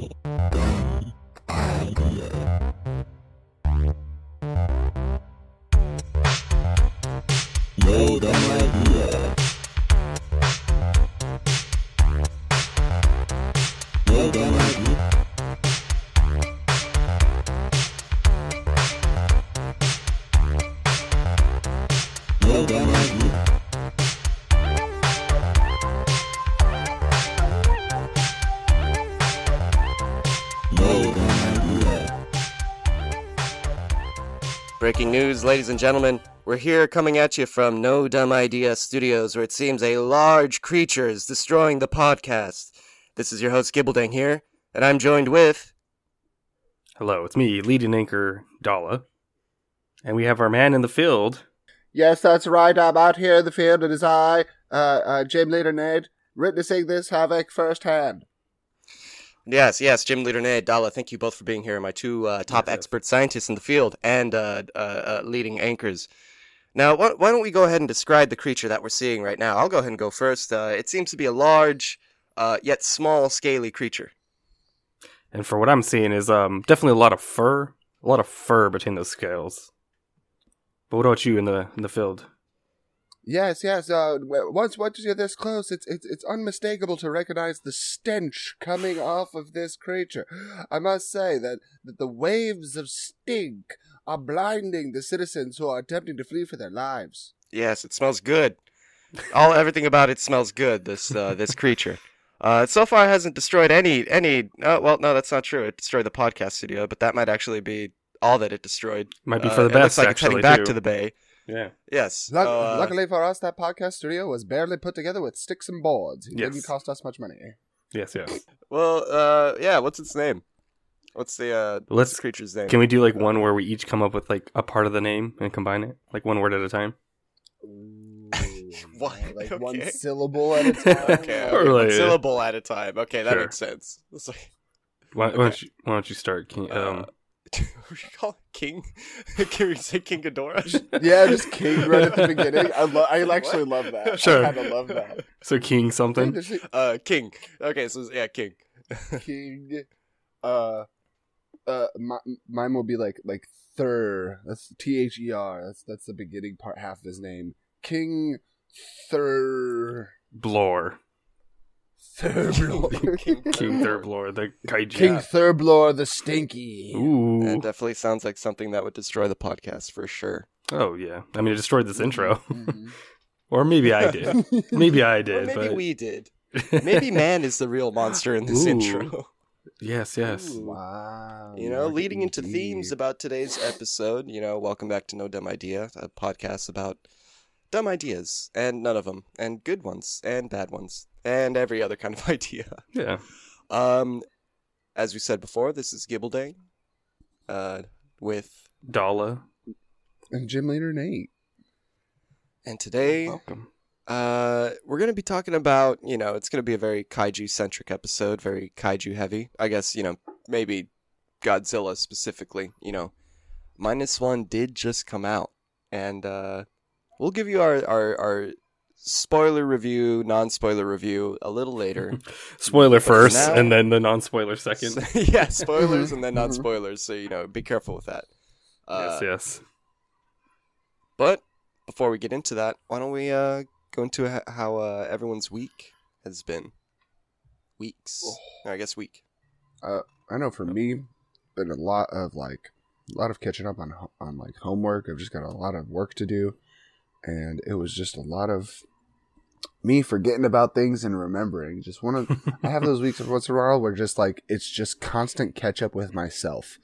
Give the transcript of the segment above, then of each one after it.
No dumb idea. Breaking news, ladies and gentlemen. We're here coming at you from No Dumb Idea Studios, where it seems a large creature is destroying the podcast. This is your host, Gibbledang here, and I'm joined with. Hello, it's me, leading anchor Dala. And we have our man in the field. Yes, that's right. I'm out here in the field. It is I, uh, uh, Gym Leader Nate, witnessing this havoc firsthand. Yes, yes, Jim Leader Dala, thank you both for being here, my two uh, top Yes, yes. expert scientists in the field and uh, uh, uh, leading anchors. Now, why, why don't we go ahead and describe the creature that we're seeing right now? I'll go ahead and go first. Uh, it seems to be a large, uh, yet small, scaly creature. And for what I'm seeing is um definitely a lot of fur. A lot of fur between those scales. But what about you in the in the field? Yes, yes. Uh, once once you're this close, it's it's it's unmistakable to recognize the stench coming off of this creature. I must say that, that the waves of stink are blinding the citizens who are attempting to flee for their lives. Yes, it smells good. All everything about it smells good. This uh, this creature. Uh, so far hasn't destroyed any any. Uh, well, no, that's not true. It destroyed the podcast studio, but that might actually be all that it destroyed. Might be Uh, for the it looks best, like it's heading back too. to the bay. Yeah. Yes. Luck- uh, luckily for us, that podcast studio was barely put together with sticks and boards. It Yes. didn't cost us much money. Yes, yes. Well, uh, yeah. What's its name? What's the uh, Let's- the creature's name? Can we do like one where we each come up with like a part of the name and combine it? Like one word at a time? What? Like Okay. one syllable at a time. okay, Or okay, one syllable at a time. Okay, that Sure. makes sense. It's like, Why, why don't you why don't you start? Can you, um uh, what do you call it? King? Can we say King Ghidorah? Yeah, just King right at the beginning. I lo- I actually love that. Sure. I kind of love that. so King something? Uh, King. Okay, so yeah, King. King. Uh, uh, my, mine will be like like Thur. That's T H E R. That's that's the beginning part half of his name. King Thur. Blor. Thurblor. King King Thurblor, the kaiju. King Thurblor the Stinky. Ooh. That definitely sounds like something that would destroy the podcast for sure. Oh yeah. I mean it destroyed this intro. Mhm. or maybe I did. Maybe I Or did. maybe but... we did. Maybe man is the real monster in this Ooh. intro. Yes, yes. Ooh. Wow. You know, leading into me. themes about today's episode, you know, welcome back to No Dumb Idea, a podcast about dumb ideas, and none of them, and good ones, and bad ones, and every other kind of idea. Yeah. Um, as we said before, this is Gibbledang, uh, with, Dala. and Gym Leader Nate. and today, Welcome. uh, we're gonna be talking about, you know, it's gonna be a very kaiju-centric episode, very kaiju-heavy. I guess, you know, maybe Godzilla specifically, you know. Minus One did just come out, and uh, we'll give you our, our, our spoiler review, non-spoiler review a little later. Spoiler But first, now- and then the non-spoiler second. yeah, spoilers and then Mhm. non-spoilers, so, you know, be careful with that. Uh, yes, yes. But before we get into that, why don't we uh, go into h- how uh, everyone's week has been? Weeks. Or I guess week. I know for me, been a lot of like a lot of catching up on on like homework. I've just got a lot of work to do, and it was just a lot of me forgetting about things and remembering. Just one of I have those weeks every once in a while where just like it's just constant catch up with myself.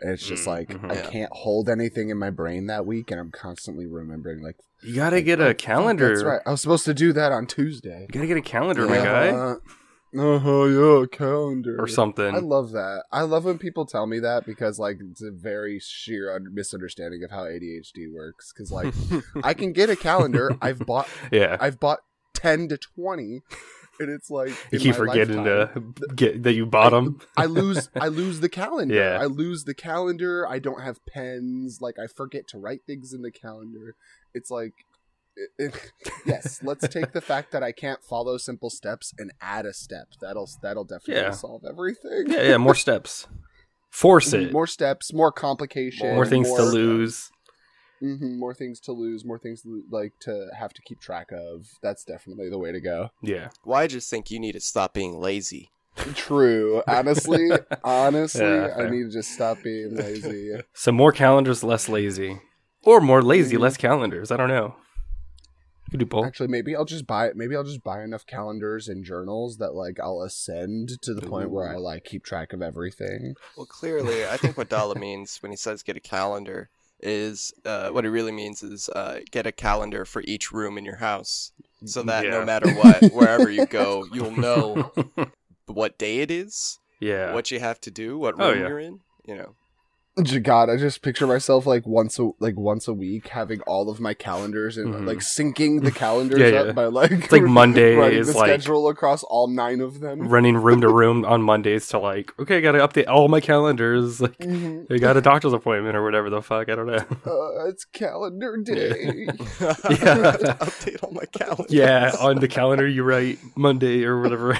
And it's just Mm, like mhm. I Yeah. can't hold anything in my brain that week, and I'm constantly remembering like You gotta like, get oh, a calendar. That's right. I was supposed to do that on Tuesday. You gotta get a calendar, my Yeah. guy, Uh, uh-huh, yeah, calendar or something. I love that. I love when people tell me that because like it's a very sheer un- misunderstanding of how ADHD works. Because like I can get a calendar. I've bought yeah. I've bought ten to twenty, and it's like you keep forgetting lifetime, to get that you bought them. I lose I lose the calendar. Yeah. I lose the calendar. I don't have pens. Like I forget to write things in the calendar. It's like yes, let's take the fact that I can't follow simple steps and add a step. That'll that'll definitely Yeah. solve everything. Yeah, yeah, more steps. Force it. More, More steps, more complication, more things to lose. hmm more things to lose, more things like to have to keep track of. That's definitely the way to go. Yeah. Well, I just think you need to stop being lazy. True. Honestly, honestly, Yeah, I need to just stop being lazy. So more calendars, less lazy. Or more lazy, Mhm. less calendars. I don't know. You could do both. Actually, maybe I'll just buy Maybe I'll just buy enough calendars and journals that like I'll ascend to the point where I like keep track of everything. Well, clearly, I think what Dala means when he says get a calendar is uh, what he really means is uh, get a calendar for each room in your house, so that no matter what, wherever you go, you'll know what day it is, yeah. what you have to do, what room Oh, yeah. you're in. You know, God, I just picture myself like once a like once a week having all of my calendars and Mhm. like syncing the calendars Yeah, up yeah. by like It's like Monday writing is the like- schedule across all nine of them. Running room to room on Mondays to like, okay, I gotta update all my calendars. Like, Mhm. I got a doctor's appointment or whatever the fuck. I don't know. Uh, it's calendar day. Yeah. update all my calendar. yeah, on the calendar you write Monday or whatever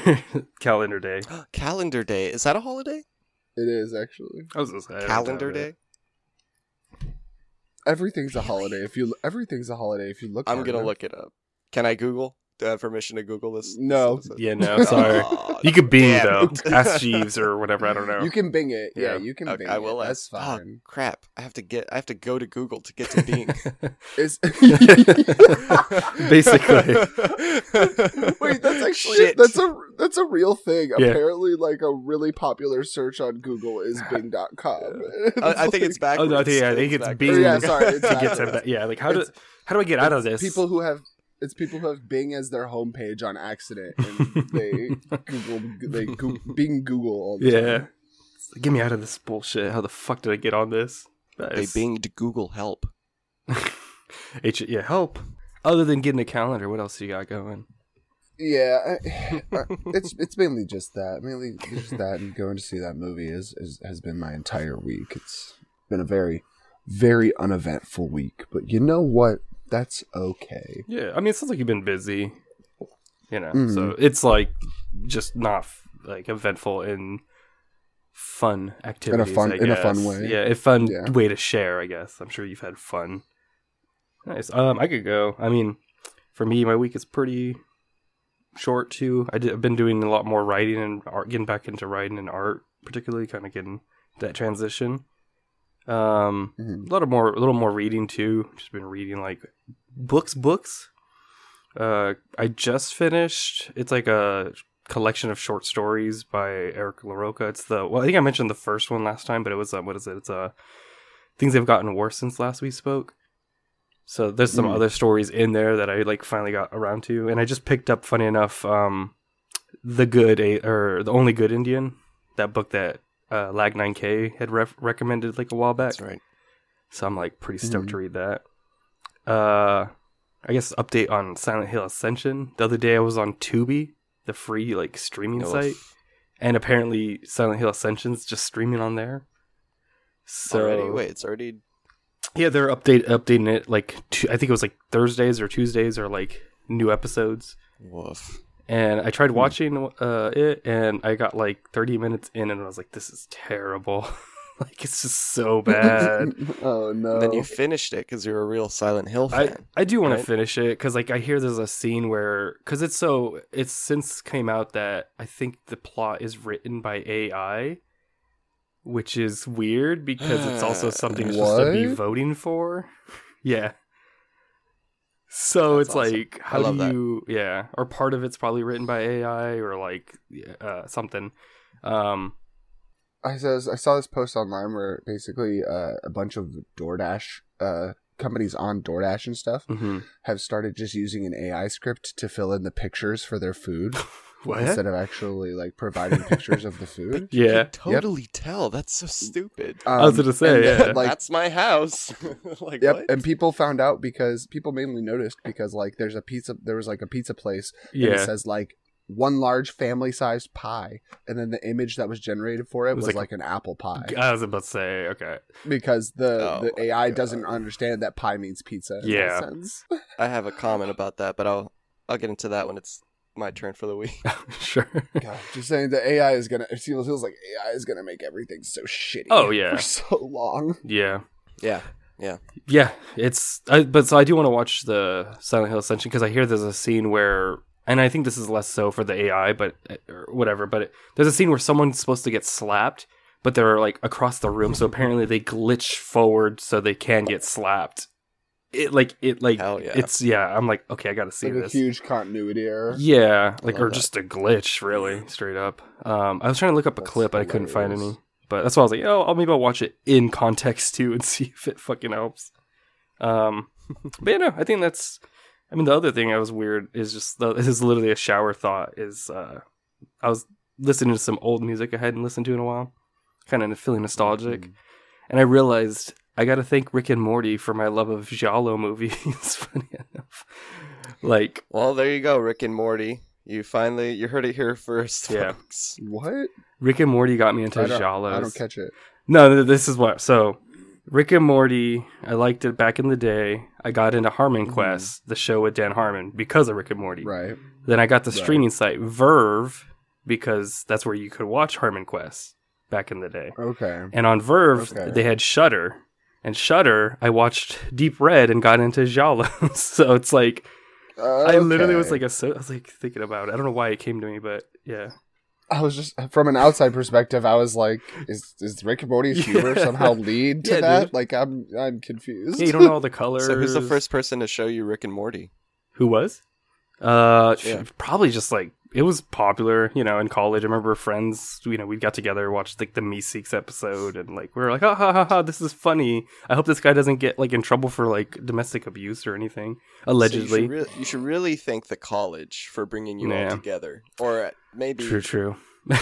calendar day. calendar day is that a holiday? It is actually. I was gonna say, calendar have day. Everything's a holiday. If you everything's a holiday if you look. I'm hard gonna enough. look it up. Can I Google? Do I have permission to Google this? No. this episode? Yeah, no, oh, sorry. Aw, You could Bing damn though. Ask Jeeves or whatever. I don't know. You can Bing it. Yeah, Yeah. you can Okay, Bing I will. it. That's ask. Oh, fine. crap! I have to get. I have to go to Google to get to Bing. Is- Basically. Wait, that's actually Shit. that's a that's a real thing. Yeah. Apparently, like a really popular search on Google is Bing.com. I, I think it's Oh backwards. no, I think, yeah, I think it's backwards. Bing. Or, yeah, sorry, it's to get to Yeah, like how do how do I get out of this? people who have it's people who have Bing as their homepage on accident and they Google they go, Bing Google all the yeah, time. It's like, get me out of this bullshit. How the fuck did I get on this? That They is- binged Google help. H- yeah, help. Other than getting a calendar, what else you got going? Yeah, I, I- it's it's mainly just that. Mainly just that, and going to see that movie is, is has been my entire week. It's been a very, very uneventful week. But you know what? That's okay. Yeah, I mean, it sounds like you've been busy. You know, Mhm. so it's like just not f- like eventful and fun activities. in a fun- in a fun way. Yeah, a fun Yeah. way to share. I guess I'm sure you've had fun. Nice. Um, I could go. I mean, for me, my week is pretty short too. I did, I've been doing a lot more writing and art, getting back into writing and art, particularly kind of getting that transition. Um, Mhm. a lot of more, a little more reading too. Just been reading like books, books. Uh, I just finished. It's like a collection of short stories by Eric LaRocca. It's the well, I think I mentioned the first one last time, but it was uh, what is it? It's uh, things have gotten worse since last we spoke. So there's some Mm. other stories in there that I like finally got around to, and I just picked up. Funny enough, um, the good A- or the only good Indian, that book that uh, Lag Nine K had ref- recommended like a while back. That's right. So I'm like pretty stoked Mhm. to read that. Uh, I guess update on Silent Hill Ascension. The other day I was on Tubi, the free like streaming Oof. site, and apparently Silent Hill Ascension's just streaming on there. So already? Wait, it's already. yeah, they're update updating it like tu- I think it was like Thursdays or Tuesdays or like new episodes. Woof. And I tried watching uh, it, and I got like 30 minutes in, and I was like, "This is terrible. like it's just so bad." oh no! And then you finished it because you're a real Silent Hill fan. I do want right? to finish it because like I hear there's a scene where because it's so it's since came out that I think the plot is written by AI, which is weird because it's also something you're to be voting for. Yeah. So That's it's awesome. like how do that. you yeah or part of it's probably written by AI or like uh, something. Um I says I saw this post online where basically uh, a bunch of DoorDash uh, companies on DoorDash and stuff mhm. have started just using an AI script to fill in the pictures for their food what instead of actually like providing pictures of the food. You yeah can totally tell. That's so stupid. I was Um, gonna say, and then, yeah. like That's my house. like Yep, what? and people found out because people mainly noticed because like there's a pizza there was like a pizza place and yeah it says like one large family sized pie, and then the image that was generated for it, was was, like- like, an apple pie I was about to say, okay. because the Oh the AI God. doesn't understand that pie means pizza. Yeah. that sense. I have a comment about that, but I'll I'll get into that when it's my turn for the week. sure. God, just saying the AI is gonna. It feels, feels like AI is gonna make everything so shitty. Oh, yeah. for so long. Yeah. Yeah. Yeah, Yeah. it's I, but so I do want to watch the Silent Hill Ascension because I hear there's a scene where, and I think this is less so for the AI, but or whatever. But it, there's a scene where someone's supposed to get slapped, but they're like across the room, so apparently they glitch forward so they can get slapped. It like it like Hell yeah. it's yeah. I'm like okay, I got to see Like a this. huge continuity error. Yeah, like or that. just a glitch, really, straight up. Um, I was trying to look up a That's clip, but I couldn't find any. But that's why I was like, oh, I'll maybe I'll watch it in context too and see if it fucking helps. Um, but yeah, no, I think that's. I mean, the other thing I was weird is just the, this is literally a shower thought. Is uh, I was listening to some old music I hadn't listened to in a while, kind of feeling nostalgic, Mm. and I realized I got to thank Rick and Morty for my love of giallo movies. Funny enough, like Well, there you go, Rick and Morty. You finally you heard it here first, Yeah. folks. What? Rick and Morty got me into I don't. I don't catch it. No, this is what. So, Rick and Morty, I liked it back in the day. I got into Harmon Mhm. Quest, the show with Dan Harmon, because of Rick and Morty. Right. Then I got the Right. streaming site VRV because that's where you could watch Harmon Quest back in the day. Okay. And on VRV, Okay. they had Shudder, and Shudder, I watched Deep Red and got into giallos. so it's like I literally was like a so, I was like thinking about it. I don't know why it came to me, but yeah. I was just from an outside perspective. I was like, "Is is Rick and Morty's Yeah. humor somehow lead to Yeah, that?" dude. Like, I'm I'm confused. Yeah, you don't know all the colors. So who's the first person to show you Rick and Morty? Who was? Uh, Yeah. probably just like it was popular, you know, in college. I remember friends, you know, we got together, watched like the Meeseeks episode, and like we were like, ha ha ha ha, this is funny. I hope this guy doesn't get like in trouble for like domestic abuse or anything. So Allegedly, you, should re- you should really thank the college for bringing you Yeah. all together. Or uh, maybe true, true.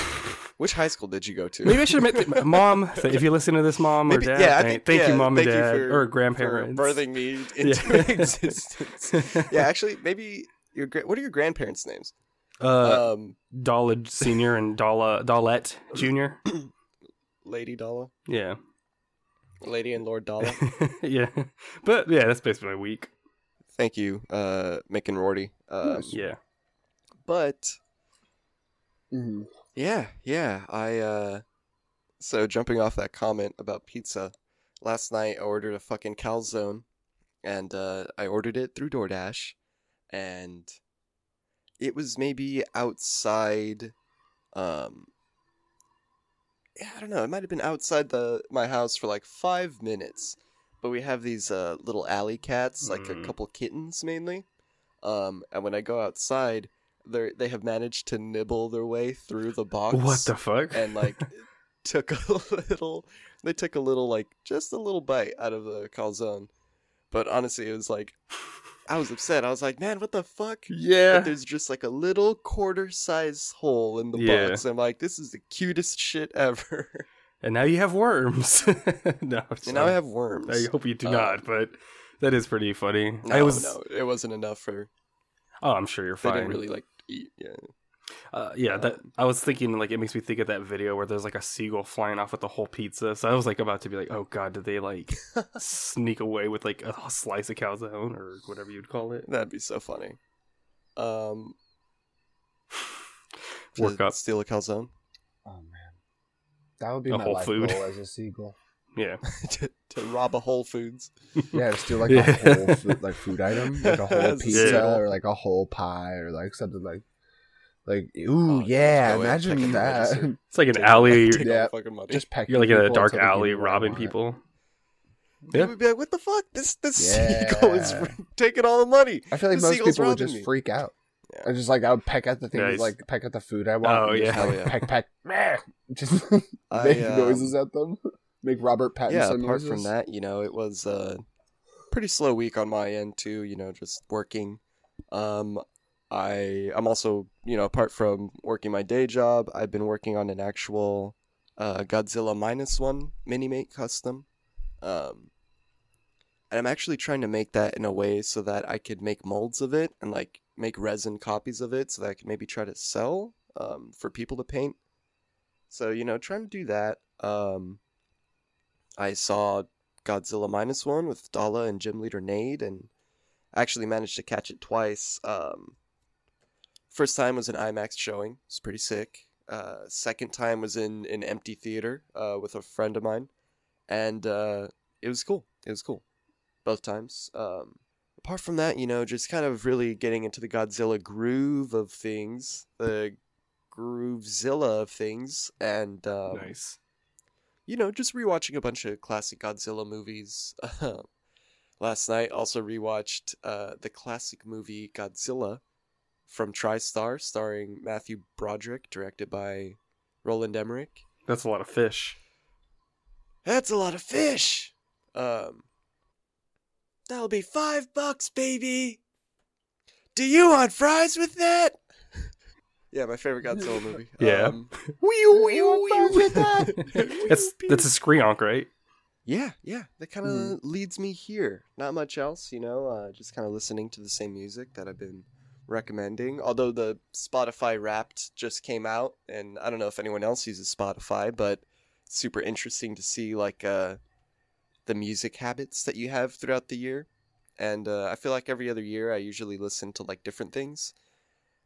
which high school did you go to? Maybe I should have met mom. If you listen to this, mom Maybe- or dad, yeah, I thank, think, thank yeah, you, mom and dad, for- or grandparents. for birthing me into Yeah. existence. Yeah, actually, maybe your what are your grandparents' names? Uh, um, Dala Senior and Dala Dollette Junior. Lady Dala, Yeah, Lady and Lord Dala. yeah, but yeah, that's basically my week. Thank you, uh, Mick and Rorty. Um, Yeah. But Mhm. yeah, yeah, I uh, so jumping off that comment about pizza, last night I ordered a fucking calzone, and uh, I ordered it through DoorDash, and it was maybe outside, um, yeah, I don't know, it might have been outside the my house for like five minutes, but we have these uh, little alley cats, like a Mm. couple kittens mainly, um, and when I go outside, they they have managed to nibble their way through the box What the fuck? and like took a little they took a little like just a little bite out of the calzone but honestly it was like i was upset i was like man what the fuck yeah. But there's just like a little quarter size hole in the Yeah. box i'm like this is the cutest shit ever And now you have worms. no, and now i have worms I hope you do Uh, not, but that is pretty funny. no, I was. no it wasn't enough for Oh, I'm sure you're they fine. didn't really like eat yeah Uh, yeah, that I was thinking like it makes me think of that video where there's like a seagull flying off with the whole pizza. So I was like about to be like, oh god, did they like sneak away with like a slice of calzone or whatever you'd call it? that'd be so funny um Work to up. steal a calzone Oh man, that would be A my Whole life Food. goal as a seagull. Yeah, to, to rob a whole foods Yeah, just do like Yeah. a whole food, like food item, like a whole pizza seagull. or like a whole pie or like something like, like ooh Oh, yeah, go ahead, peck imagine that. it's like an Take- alley. take all Yeah. the fucking money. Just peck. You're like in a dark until they give alley you what I robbing want. people. They Yeah. would be like, "What the fuck? This this seagull is taking all the money." I feel like This most people would just me. freak out. Yeah. I just like I would peck at the things, Nice. like peck at the food I want. Oh, and just, yeah. like, Oh, yeah. peck peck, meh, just I, make um, noises at them. Make Robert Pattinson yeah. Apart noises. from that, you know, it was a pretty slow week on my end too. You know, just working. Um, I I'm also you know apart from working my day job, I've been working on an actual uh, Godzilla minus one mini make custom. Um, and I'm actually trying to make that in a way so that I could make molds of it and like make resin copies of it so that I could maybe try to sell um, for people to paint. So you know, trying to do that. Um, I saw Godzilla minus one with Dala and Gym Leader Nate, and actually managed to catch it twice. Um, first time was an IMAX showing; it's pretty sick. Uh, second time was in an empty theater uh, with a friend of mine, and uh, it was cool. It was cool, both times. Um, apart from that, you know, just kind of really getting into the Godzilla groove of things, the Groovezilla of things, and um, nice. you know, just rewatching a bunch of classic Godzilla movies. Last night, also rewatched uh, the classic movie Godzilla from TriStar, starring Matthew Broderick, directed by Roland Emmerich. That's a lot of fish. That's a lot of fish. Um, that'll be five bucks, baby. Do you want fries with that? yeah, my favorite Godzilla movie. Yeah. Um, That's that's a Screonk, right? Yeah, yeah, that kind of Mhm. leads me here. Not much else, you know. Uh, just kind of listening to the same music that I've been recommending. Although the Spotify Wrapped just came out, and I don't know if anyone else uses Spotify, but it's super interesting to see like uh, the music habits that you have throughout the year. And uh, I feel like every other year I usually listen to like different things,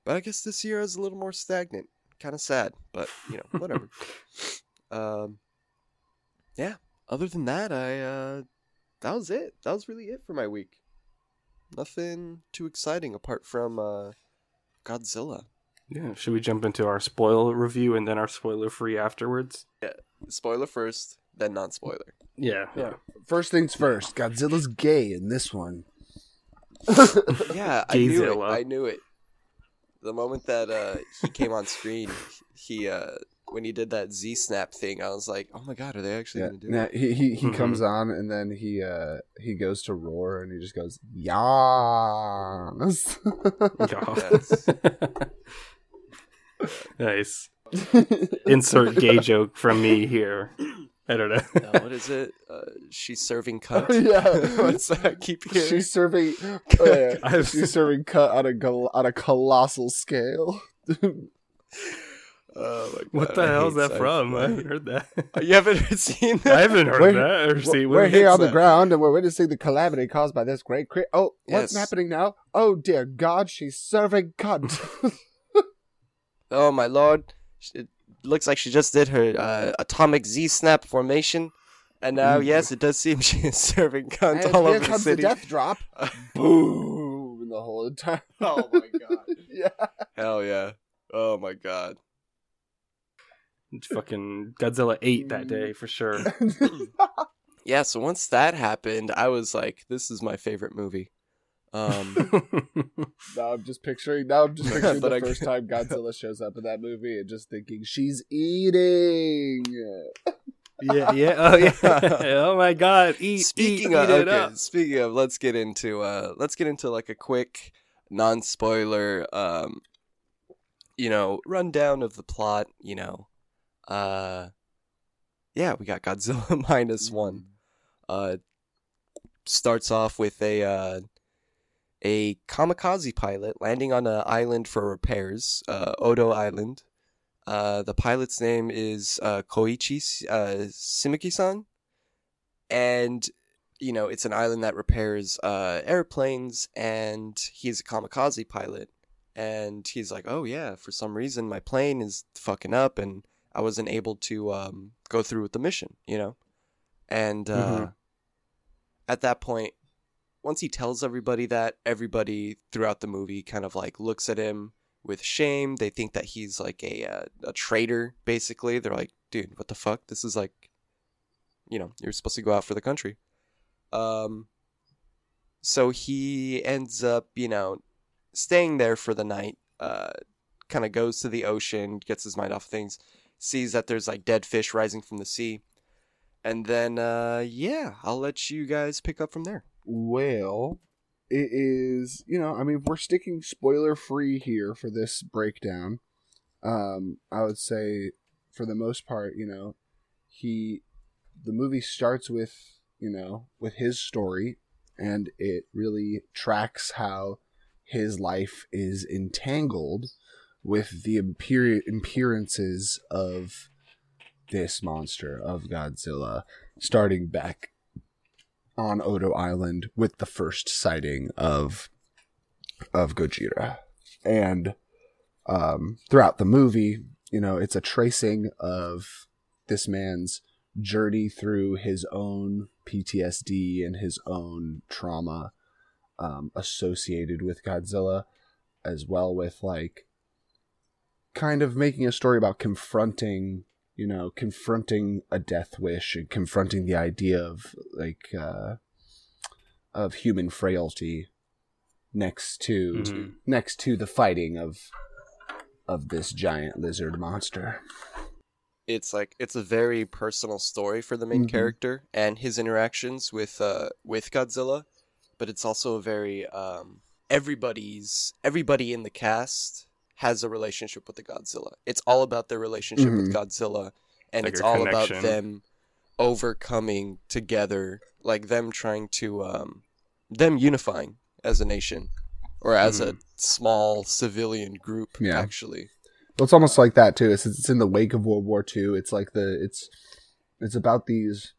but I guess this year I was a little more stagnant. Kind of sad, but you know, whatever. um, yeah other than that, I uh that was it. That was really it for my week. Nothing too exciting apart from uh Godzilla. Yeah. Should we jump into our spoiler review and then our spoiler free afterwards? Yeah, Spoiler first, then non spoiler. Yeah. Yeah. First things first, Godzilla's gay in this one. yeah, I knew it. I knew it. The moment that uh he came on screen, he uh when he did that Z snap thing, I was like, "Oh my god, are they actually Yeah, gonna do now, it?" he he, he Mhm. comes on and then he uh he goes to roar and he just goes Yas. Yes. nice. Insert gay joke from me here. I don't know. No, what is it? Uh, she's serving cunt. Yeah. What's that? Keep hearing. She's serving. Oh, yeah. I've- She's serving cut on a gol- on a colossal scale. Oh my What the I hell is that from? I haven't heard that. You haven't seen that? I haven't heard We're- that or seen. we're what here is on the ground and we're witnessing the calamity caused by this great crit. Oh, what's Yes. happening now? Oh dear God, she's serving cunt. Oh my lord! It looks like she just did her uh, atomic Z snap formation, and now Mm. yes, it does seem she is serving cunt and all over the city. Here comes the city. death drop. Boom! The whole entire. Oh my god! yeah. Hell yeah! Oh my god! Fucking Godzilla ate that day for sure. Yeah. So once that happened, I was like, "This is my favorite movie." Um, now I'm just picturing. Now I'm just picturing But the I- first time Godzilla shows up in that movie and just thinking she's eating. yeah, yeah, oh yeah. oh my god, eat, speaking eat, of eat it okay, up. speaking of, let's get into uh, let's get into like a quick non spoiler, um, you know, rundown of the plot. You know, uh, yeah, we got Godzilla minus one. Uh, starts off with a uh, a kamikaze pilot landing on an island for repairs, uh, Odo Island. Uh, the pilot's name is uh, Koichi uh, Shimiaki-san, and you know it's an island that repairs uh, airplanes, and he's a kamikaze pilot, and he's like, oh yeah, for some reason my plane is fucking up, and I wasn't able to um, go through with the mission, you know, and uh, Mhm. at that point, once he tells everybody that, everybody throughout the movie kind of like looks at him with shame. They think that he's like a uh, a traitor. Basically, they're like, "Dude, what the fuck? This is like, you know, you're supposed to go out for the country." Um. So he ends up, you know, staying there for the night. Uh, kind of goes to the ocean, gets his mind off things, sees that there's like dead fish rising from the sea, and then, uh, yeah, I'll let you guys pick up from there. Well, it is, you know, I mean, we're sticking spoiler free here for this breakdown. Um, I would say, for the most part, you know, he, the movie starts with, you know, with his story, and it really tracks how his life is entangled with the appear- appearances of this monster of Godzilla, starting back on Odo Island with the first sighting of of Gojira, and um, throughout the movie, you know, it's a tracing of this man's journey through his own PTSD and his own trauma um, associated with Godzilla, as well with like kind of making a story about confronting, you know, confronting a death wish and confronting the idea of like uh, of human frailty next to Mhm. next to the fighting of of this giant lizard monster. it's like it's a very personal story for the main Mhm. character and his interactions with uh with Godzilla, but it's also a very um everybody's everybody in the cast has a relationship with the Godzilla. It's all about their relationship with Mhm. Godzilla and Like it's a all about them overcoming together, like them trying to um them unifying as a nation or as a small civilian group Yeah. actually. Well, it's almost like that too. It's it's in the wake of World War II. It's like the it's it's about these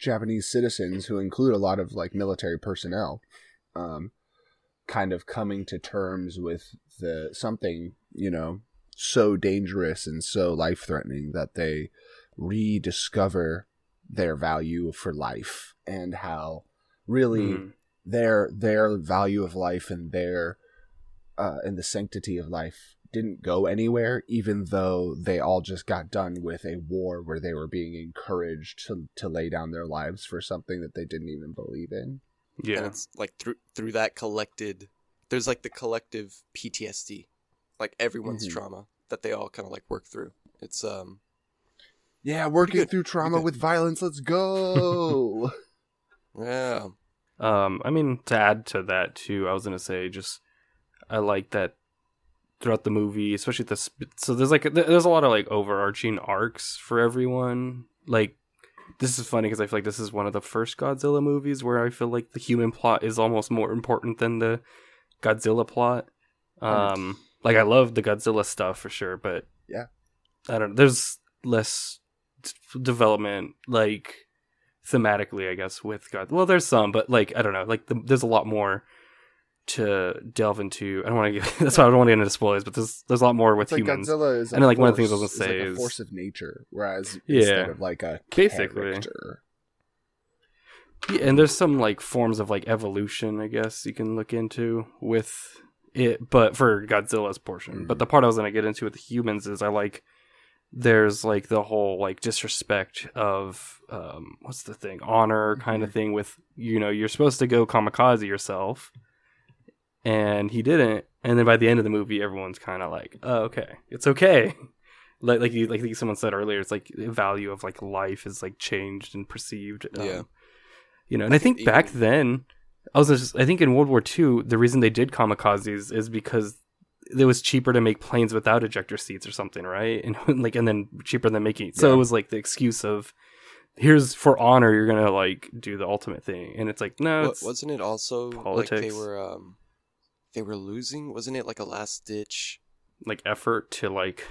Japanese citizens who include a lot of like military personnel, um, kind of coming to terms with the something you know so dangerous and so life threatening that they rediscover their value for life and how really Mhm. their their value of life and their uh, and the sanctity of life didn't go anywhere, even though they all just got done with a war where they were being encouraged to to lay down their lives for something that they didn't even believe in. and Yeah. it's like through through that collected there's like the collective PTSD like everyone's Mhm. trauma that they all kind of like work through it's um Yeah, working through trauma with violence. Let's go. yeah Um, I mean, to add to that too, I was gonna say just I like that throughout the movie, especially the sp- so there's like there- there's a lot of like overarching arcs for everyone. Like this is funny because I feel like this is one of the first Godzilla movies where I feel like the human plot is almost more important than the Godzilla plot. Um, like I love the Godzilla stuff for sure, but Yeah. I don't. Know. There's less d- development like thematically, I guess, with God. Well, there's some, but like I don't know, like the, there's a lot more to delve into. I don't want to get that's why I don't want to get into spoilers, but there's there's a lot more with like humans. Godzilla is. a know, like, one of the things I was gonna say like a is- force of nature, whereas Yeah. instead of like a Basically. character. Yeah, and there's some like forms of like evolution, I guess you can look into with it, but for Godzilla's portion. But the part I was gonna get into with the humans is I like there's like the whole like disrespect of um what's the thing honor kind of thing with you know you're supposed to go kamikaze yourself and he didn't and then by the end of the movie everyone's kind of like oh okay it's okay like like you like someone said earlier it's like the value of like life is like changed and perceived um, Yeah. You know and i think think back even- then i was just i think in world war ii the reason they did kamikazes is because it was cheaper to make planes without ejector seats or something right? And like and then cheaper than making so Yeah. it was like the excuse of here's for honor you're gonna like do the ultimate thing. And it's like no it's, wasn't it also like they were um they were losing? Wasn't it like a last ditch like effort to like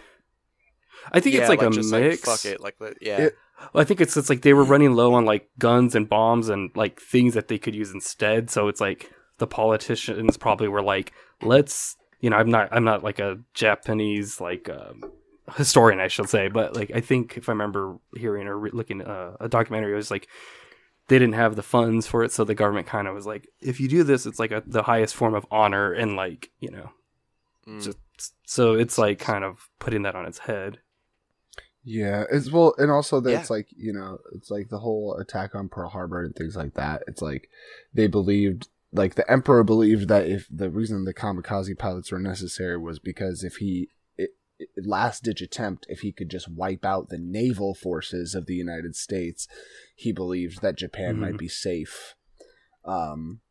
i think yeah, it's like, a just mix like fuck it like yeah It- I think it's it's like they were running low on like guns and bombs and like things that they could use instead. So it's like the politicians probably were like, let's you know, I'm not I'm not like a Japanese like um, historian, I should say, but like I think if I remember hearing or re- looking uh, a documentary, it was like they didn't have the funds for it, so the government kind of was like, if you do this, it's like a, the highest form of honor and like you know, Mm. just so it's like kind of putting that on its head. Yeah, it's well, and also that Yeah. it's like you know, it's like the whole attack on Pearl Harbor and things like that. It's like they believed, like the emperor believed that if the reason the kamikaze pilots were necessary was because if he it, it, last ditch attempt, if he could just wipe out the naval forces of the United States, he believed that Japan Mhm. might be safe, um,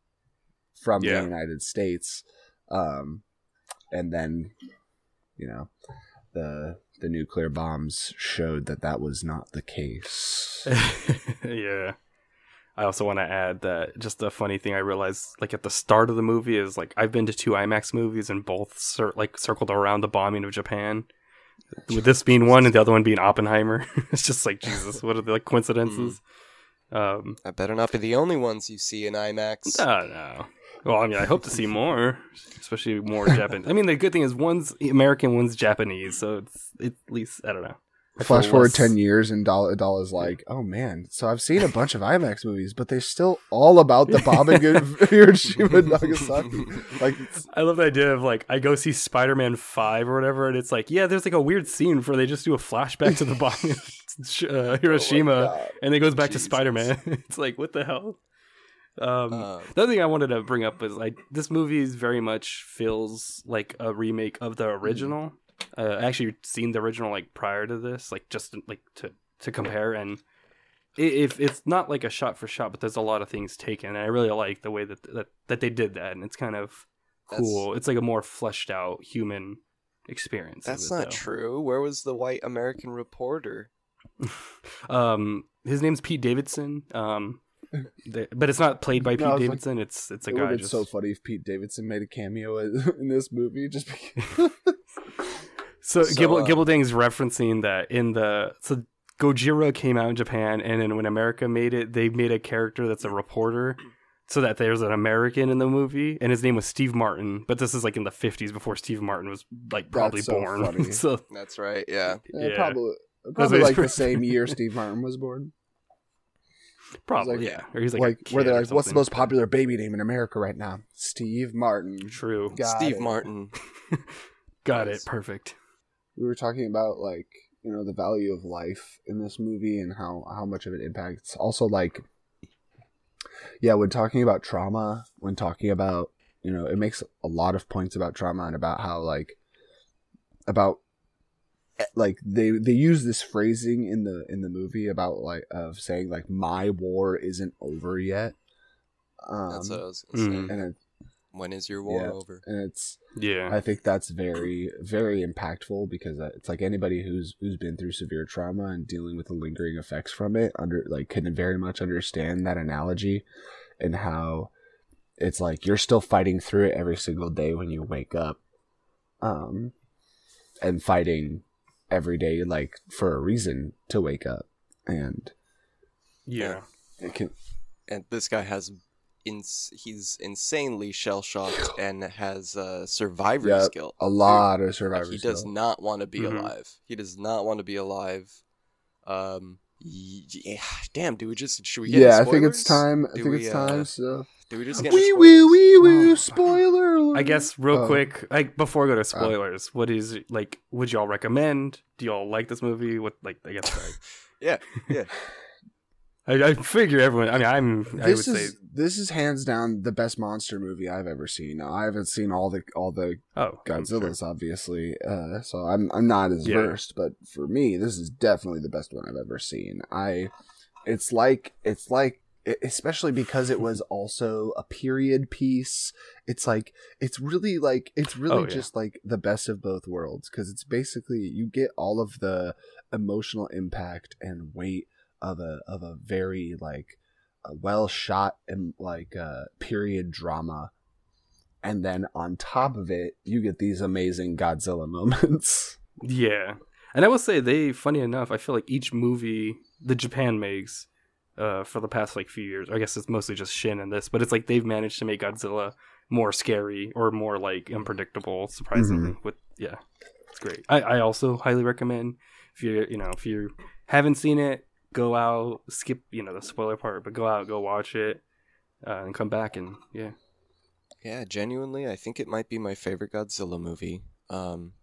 from Yeah. the United States, um, and then, you know, the the nuclear bombs showed that that was not the case. yeah. I also want to add that just a funny thing I realized, like at the start of the movie, is like I've been to two IMAX movies and both cir- like circled around the bombing of Japan. With this being one and the other one being Oppenheimer, it's just like Jesus. What are the like coincidences? Um, I better not be the only ones you see in IMAX. no, no. Well, I mean, I hope to see more, especially more Japanese. I mean, the good thing is one's American, one's Japanese, so it's, it's at least I don't know. I Flash forward less- ten years, and Doll Doll is like, "Oh man!" So I've seen a bunch of IMAX movies, but they're still all about the bombing of Hiroshima and Nagasaki. Like, I love the idea of like I go see Spider Man Five or whatever, and it's like yeah, there's like a weird scene where they just do a flashback to the bombing of uh, Hiroshima, God. and it goes back Jesus. to Spider Man. it's like what the hell. Um, Um, the other thing I wanted to bring up was like this movie is very much feels like a remake of the original. Uh, I actually seen the original like prior to this, like just like to to compare, and if it's not like a shot for shot, but there's a lot of things taken, and I really like the way that that, that they did that, and it's kind of cool. It's like a more fleshed out human experience. That's it, not though. true. Where was the white American reporter? Um, his name's Pete Davidson. Um, but it's not played by Pete No, I was like- Davidson. it's it's a it guy It's just so funny if Pete Davidson made a cameo in this movie. Just because. So, So, Gibble, uh, Gibbledang's referencing that in the so Gojira came out in Japan, and then when America made it, they made a character that's a reporter, so that there's an American in the movie, and his name was Steve Martin. But this is like in the '50s before Steve Martin was like probably That's so born. funny. so That's right. Yeah. Yeah, Yeah. probably probably he's like the same year Steve Martin was born. Probably like- yeah, or he's like, Like, where they're like, "What's the most popular baby name in America right now?" Steve Martin. true? Got Steve it. Martin. Got Nice. it. Perfect. We were talking about like you know the value of life in this movie and how how much of it impacts. Also, like, yeah, when talking about trauma, when talking about you know, it makes a lot of points about trauma and about how like about like they they use this phrasing in the in the movie about like of saying like my war isn't over yet. Um, That's what I was gonna say. and it, When is your war Yeah. over? and it's Yeah. I think that's very very impactful because uh, it's like anybody who's who's been through severe trauma and dealing with the lingering effects from it under like can very much understand that analogy and how it's like you're still fighting through it every single day when you wake up um and fighting every day like for a reason to wake up and yeah. it can And this guy has, ins- he's insanely shell shocked and has uh, survivor's Yeah, guilt. a lot of Like, survivors he does not want to be Mhm. alive. He does not want to be alive. Um, y- yeah, damn. Do we just should we get? yeah i think it's time i Do think we, it's uh, time so Do we just get? wee wee spoilers? wee wee Oh. spoiler alert. I guess real Oh. quick, like before we go to spoilers, what is like? Would y'all recommend? Do y'all like this movie? What like? I guess. Like, Yeah, yeah. I, I figure everyone. I mean, I'm. I would this say. is this is hands down the best monster movie I've ever seen. Now, I haven't seen all the all the Oh, I'm sure. Godzillas, obviously, uh, so I'm I'm not as Yeah. versed. But for me, this is definitely the best one I've ever seen. I, it's like it's like especially because it was also a period piece. It's like it's really like it's really Oh, yeah. just like the best of both worlds because it's basically you get all of the emotional impact and weight of a of a very like a well shot and like uh period drama and then on top of it you get these amazing godzilla moments Yeah, and I will say they. Funny enough, I feel like each movie the Japan makes. Uh, for the past like few years, I guess it's mostly just Shin and this, but it's like they've managed to make Godzilla more scary or more like unpredictable. Surprisingly, with yeah, it's great. I, I also highly recommend if you you know if you haven't seen it, go out, skip you know the spoiler part, but go out, go watch it, uh, and come back and yeah. Yeah, genuinely, I think it might be my favorite Godzilla movie. Um,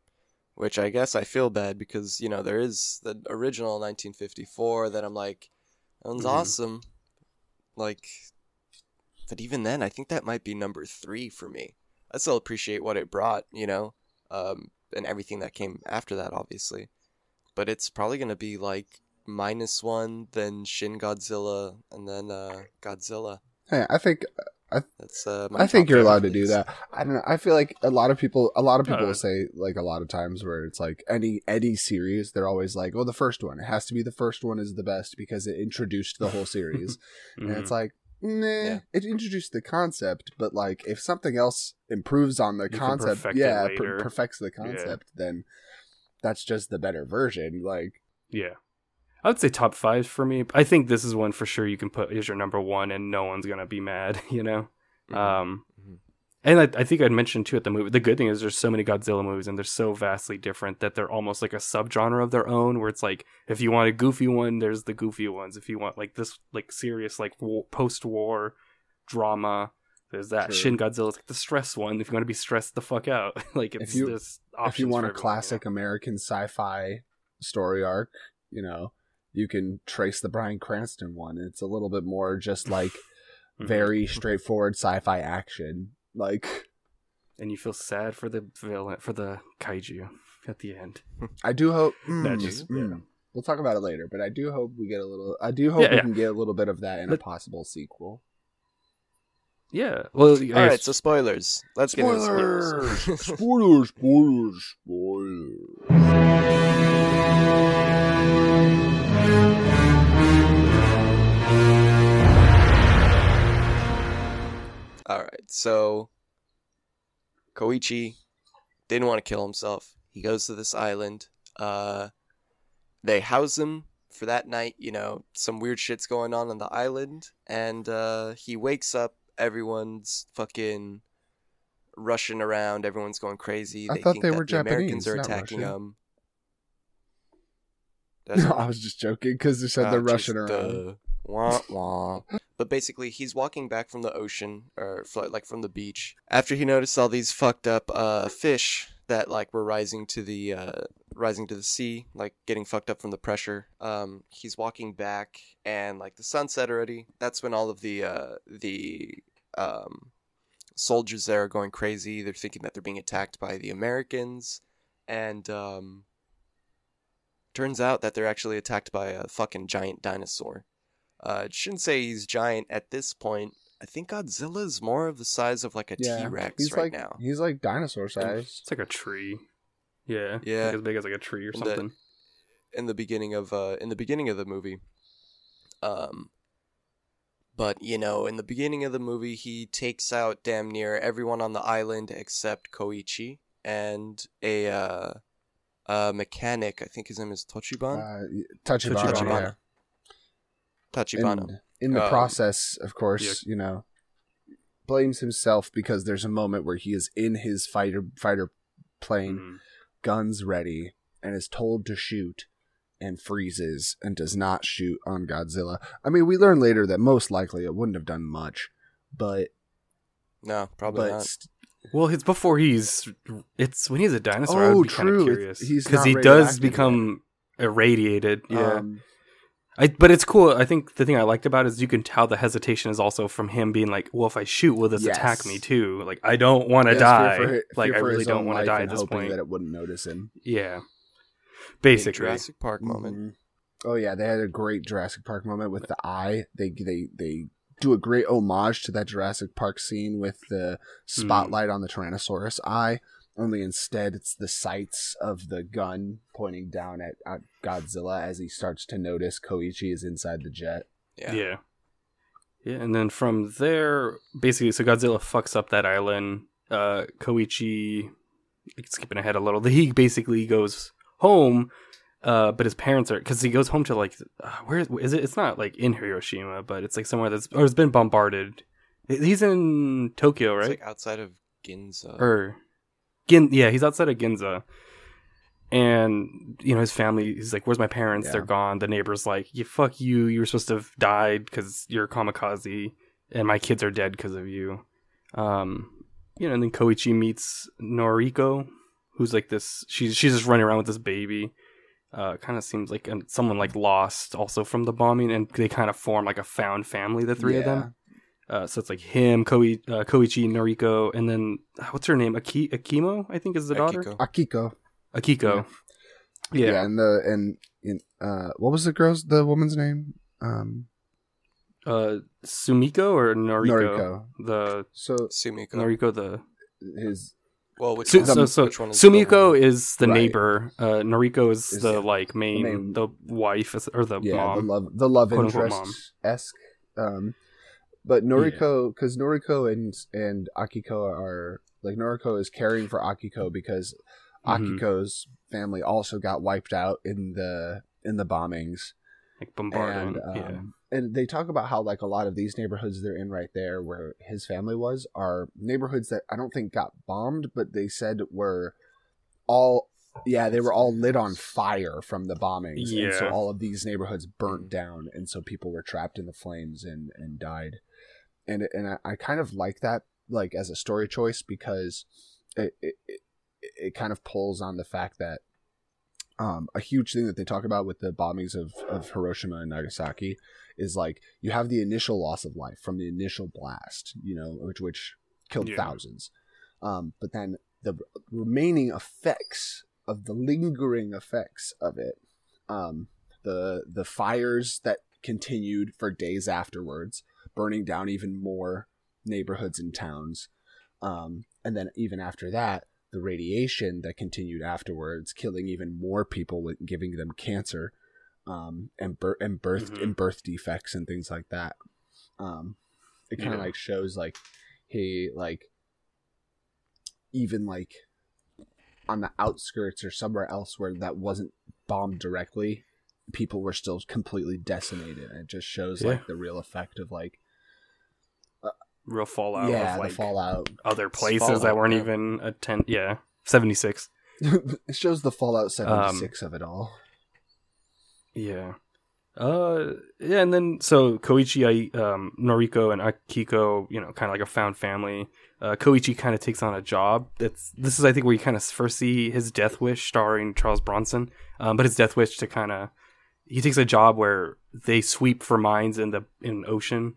which I guess I feel bad because you know there is the original 1954 that I'm like, that one's Mhm. awesome. Like, but even then, I think that might be number three for me. I still appreciate what it brought, you know, um, and everything that came after that, obviously. But it's probably gonna be like minus one, then Shin Godzilla, and then uh, Godzilla. hey i think I, That's uh, my I think you're allowed to do that. I don't know. I feel like a lot of people, a lot of people Uh, say like a lot of times where it's like any any series, they're always like, "Oh, the first one. It has to be the first one is the best because it introduced the whole series." and Mhm. it's like, nah, Yeah. it introduced the concept, but like if something else improves on the can concept, perfect yeah, per- perfects the concept, then that's just the better version. Like, Yeah. I would say top five for me. I think this is one for sure you can put as your number one and no one's gonna be mad, you know? Mhm. Um Mhm. and I, I think I'd mentioned too at the movie the good thing is there's so many Godzilla movies and they're so vastly different that they're almost like a subgenre of their own where it's like if you want a goofy one, there's the goofy ones. If you want like this like serious like war, post-war drama, there's that. True. Shin Godzilla's like the stress one if you want to be stressed the fuck out. like it's If you- this if you want a everyone, you know? classic American sci-fi story arc, you know, you can trace the Bryan Cranston one. It's a little bit more just like Mhm. very straightforward sci-fi action. Like and you feel sad for the villain for the kaiju at the end. I do hope. mm, That just- mm. We'll talk about it later, but I do hope we get a little. I do hope Yeah, we yeah. can get a little bit of that in a possible sequel. Yeah. Well, I All right, guess- so spoilers. Let's get into spoilers. spoilers, spoilers, spoilers. So Koichi didn't want to kill himself. He goes to this island. Uh, they house him for that night. You know, some weird shit's going on on the island, and uh, he wakes up. Everyone's fucking rushing around. Everyone's going crazy. I They thought think they were the Americans are attacking Russian. That's No, I was just joking because they said Oh, they're rushing around. uh, wah, wah. But basically, he's walking back from the ocean, or like from the beach, after he noticed all these fucked up uh, fish that like were rising to the uh, rising to the sea, like getting fucked up from the pressure. Um, he's walking back, and like the sun set already. That's when all of the uh, the um, soldiers there are going crazy. They're thinking that they're being attacked by the Americans, and um, turns out that they're actually attacked by a fucking giant dinosaur. Uh, I shouldn't say he's giant at this point. I think Godzilla's more of the size of like a yeah, Rex right like now. he's like dinosaur size. it's like a tree. Yeah. Yeah. Like as big as like a tree or The- something. in the beginning of uh in the beginning of the movie. Um but you know, in the beginning of the movie he takes out damn near everyone on the island except Koichi and a uh a mechanic, I think his name is Tochiban. Uh, Tachibana, Tachibana. yeah. Tachibana. And in the Um, process, of course, you know, blames himself because there's a moment where he is in his fighter fighter plane, Mhm. guns ready, and is told to shoot, and freezes and does not shoot on Godzilla. I mean, we learn later that most likely it wouldn't have done much, but No, probably but not. st- Well, it's before he's. It's when he's a dinosaur. I Oh, would be kind true. of curious He's because he does radioactive become irradiated. Yeah, um, I, but it's cool. I think the thing I liked about it is you can tell the hesitation is also from him being like, "Well, if I shoot, will this attack me too? Like, I don't want to yes, die. fear for like, fear I really don't want to die at this hoping point. that it wouldn't notice him. yeah, Big basically. Jurassic Park moment. Mhm. Oh yeah, they had a great Jurassic Park moment with the eye. They they they do a great homage to that Jurassic Park scene with the spotlight on the Tyrannosaurus eye. Only instead, it's the sights of the gun pointing down at, at Godzilla as he starts to notice Koichi is inside the jet. Yeah. Yeah. yeah. and then from there, basically, so Godzilla fucks up that island. Uh, Koichi, skipping ahead a little, he basically goes home, uh, but his parents are because he goes home to like uh, where is it? It's not like in Hiroshima, but it's like somewhere that's or it's been bombarded. He's in Tokyo, It's right? like outside of Ginza. or Gin yeah, he's outside of Ginza. And you know his family. He's like, "Where's my parents? Yeah. They're gone." The neighbor's like, "You fuck you. You were supposed to have died because you're a kamikaze, and my kids are dead because of you." Um, you know, and then Koichi meets Noriko, who's like this. She's she's just running around with this baby. Uh, kind of seems like um, someone like lost also from the bombing, and they kind of form like a found family. The three of them. Uh, so it's like him, Koi, uh, Koichi, Noriko, and then uh, what's her name? Aki- Akimo, I think is the daughter. Akiko. Akiko. Akiko. Yeah. Yeah. and the and in uh, what was the girl's the woman's name? Um, Uh, Sumiko or Noriko? Noriko. The So Sumiko. Noriko the his Well, which Su- one? so so which one is the Sumiko one? is the Right. neighbor. Uh, Noriko is, Is the the- like main, main- the wife or the yeah mom. the love the love Quote, unquote, mom. interest esque. Um, but Noriko because Noriko and and Akiko are like Noriko is caring for Akiko because Mhm. Akiko's family also got wiped out in the in the bombings. like bombarding. and um, yeah. and they talk about how like a lot of these neighborhoods they're in right there where his family was are neighborhoods that I don't think got bombed, but they said were all yeah they were all lit on fire from the bombings, and so all of these neighborhoods burnt down, and so people were trapped in the flames and and died, and and I, I kind of like that like as a story choice because it it, it it kind of pulls on the fact that um, a huge thing that they talk about with the bombings of, of Hiroshima and Nagasaki is like you have the initial loss of life from the initial blast, you know, which which killed Yeah. thousands, um, but then the remaining effects of the lingering effects of it, um, the the fires that continued for days afterwards, burning down even more neighborhoods and towns, um, and then even after that, the radiation that continued afterwards, killing even more people with giving them cancer, um, and birth and birth Mhm. and birth defects and things like that. Um, it kind of Yeah. like shows like he like even like on the outskirts or somewhere else where that wasn't bombed directly, people were still completely decimated. And it just shows Yeah. like the real effect of like Real fallout yeah, of like the fallout. other places fallout, that weren't yeah. even attend. Yeah, seventy six. it shows the Fallout Um, seventy six of it all. Yeah. Uh yeah, and then so Koichi, I, um, Noriko, and Akiko, you know, kind of like a found family. Uh, Koichi kind of takes on a job. That's this is I think where you kind of first see his death wish, starring Charles Bronson. Um, but his death wish to kind of he takes a job where they sweep for mines in the in ocean,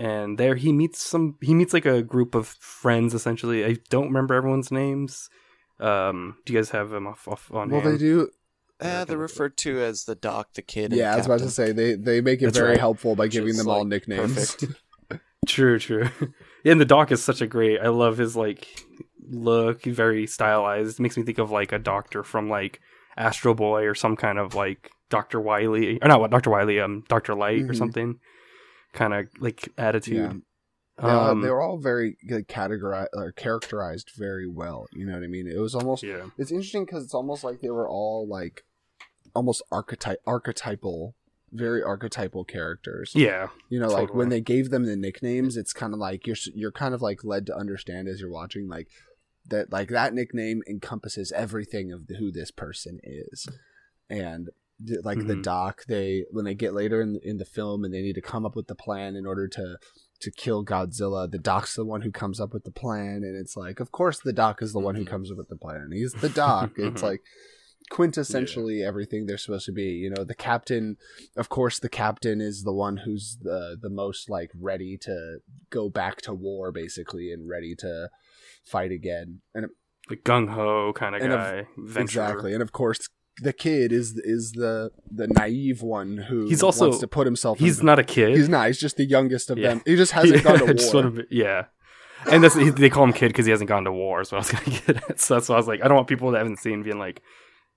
and there he meets some he meets like a group of friends essentially. I don't remember everyone's names. Um, do you guys have them off, off on Well, hand? they do. Uh, they're referred to as the doc, the kid. and Yeah, I was about to say they they make it That's very right. helpful by Which giving is, them all nicknames. True, true. yeah, and the doc is such a great. I love his like look. Very stylized. It makes me think of like a doctor from like Astro Boy or some kind of like Doctor Wily or not what Doctor Wily, um, Doctor Light or Mhm. something. Kind of like attitude. they, all- Um, they were all very like, categorized or characterized very well. You know what I mean? It was almost yeah, it's interesting because it's almost like they were all like almost archetype archetypal, very archetypal characters. yeah, You know, like when they gave them the nicknames, it's kind of like you're you're kind of like led to understand as you're watching, like that like that nickname encompasses everything of the, who this person is, and like the Mhm. doc, they when they get later in in the film and they need to come up with the plan in order to to kill Godzilla, the doc's the one who comes up with the plan, and it's like, of course, the doc is the one who Mhm. comes up with the plan. He's the doc. it's like quintessentially everything they're supposed to be. You know, the captain, of course, the captain is the one who's the the most like ready to go back to war, basically, and ready to fight again. And the gung ho kind of And of- guy. Exactly, and of course, the kid is is the the naive one who He's also- wants to put himself. He's not a kid. He's not. He's just the youngest of Yeah. them. He just hasn't gone to war. Be- yeah. And that's they call him kid because he hasn't gone to war. So I was gonna get at. So that's why I was like, I don't want people that haven't seen being like,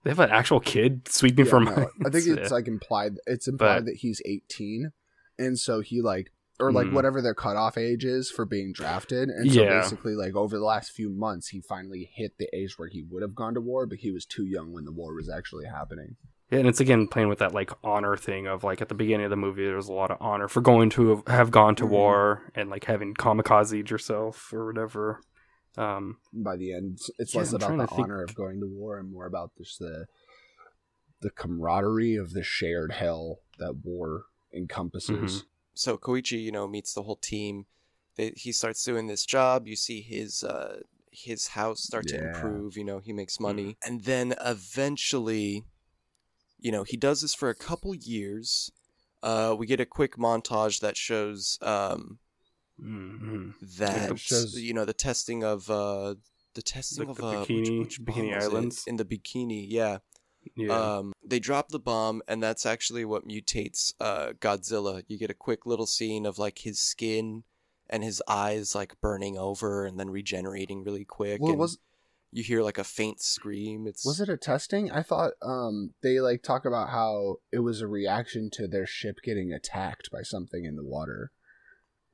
they have an actual kid sweeping Yeah, for no. I think it's Yeah. like implied. It's implied But- that he's 18, and so he like or like Mm. whatever their cutoff age is for being drafted. And so Yeah. basically, like over the last few months, he finally hit the age where he would have gone to war, but he was too young when the war was actually happening. Yeah, and it's again playing with that like honor thing of like at the beginning of the movie, there was a lot of honor for going to have gone to Mhm. war and like having kamikaze yourself or whatever. Um, By the end, it's Yeah, less I'm about the to think- honor of going to war and more about just the the camaraderie of the shared hell that war encompasses. Mhm. So Koichi, you know, meets the whole team. They, he starts doing this job. You see his uh, his house start to improve. You know, he makes money, and then eventually, you know, he does this for a couple years. Uh, we get a quick montage that shows um, mhm. that shows- you know the testing of uh, the testing The- of the uh, Bikini- which, which Bikini was it? Islands? in the bikini. Yeah, Yeah. Um, they drop the bomb, and that's actually what mutates uh, Godzilla. You get a quick little scene of like his skin and his eyes like burning over and then regenerating really quick. Well, and was you hear like a faint scream. It's was it a testing? I thought um they like talk about how it was a reaction to their ship getting attacked by something in the water.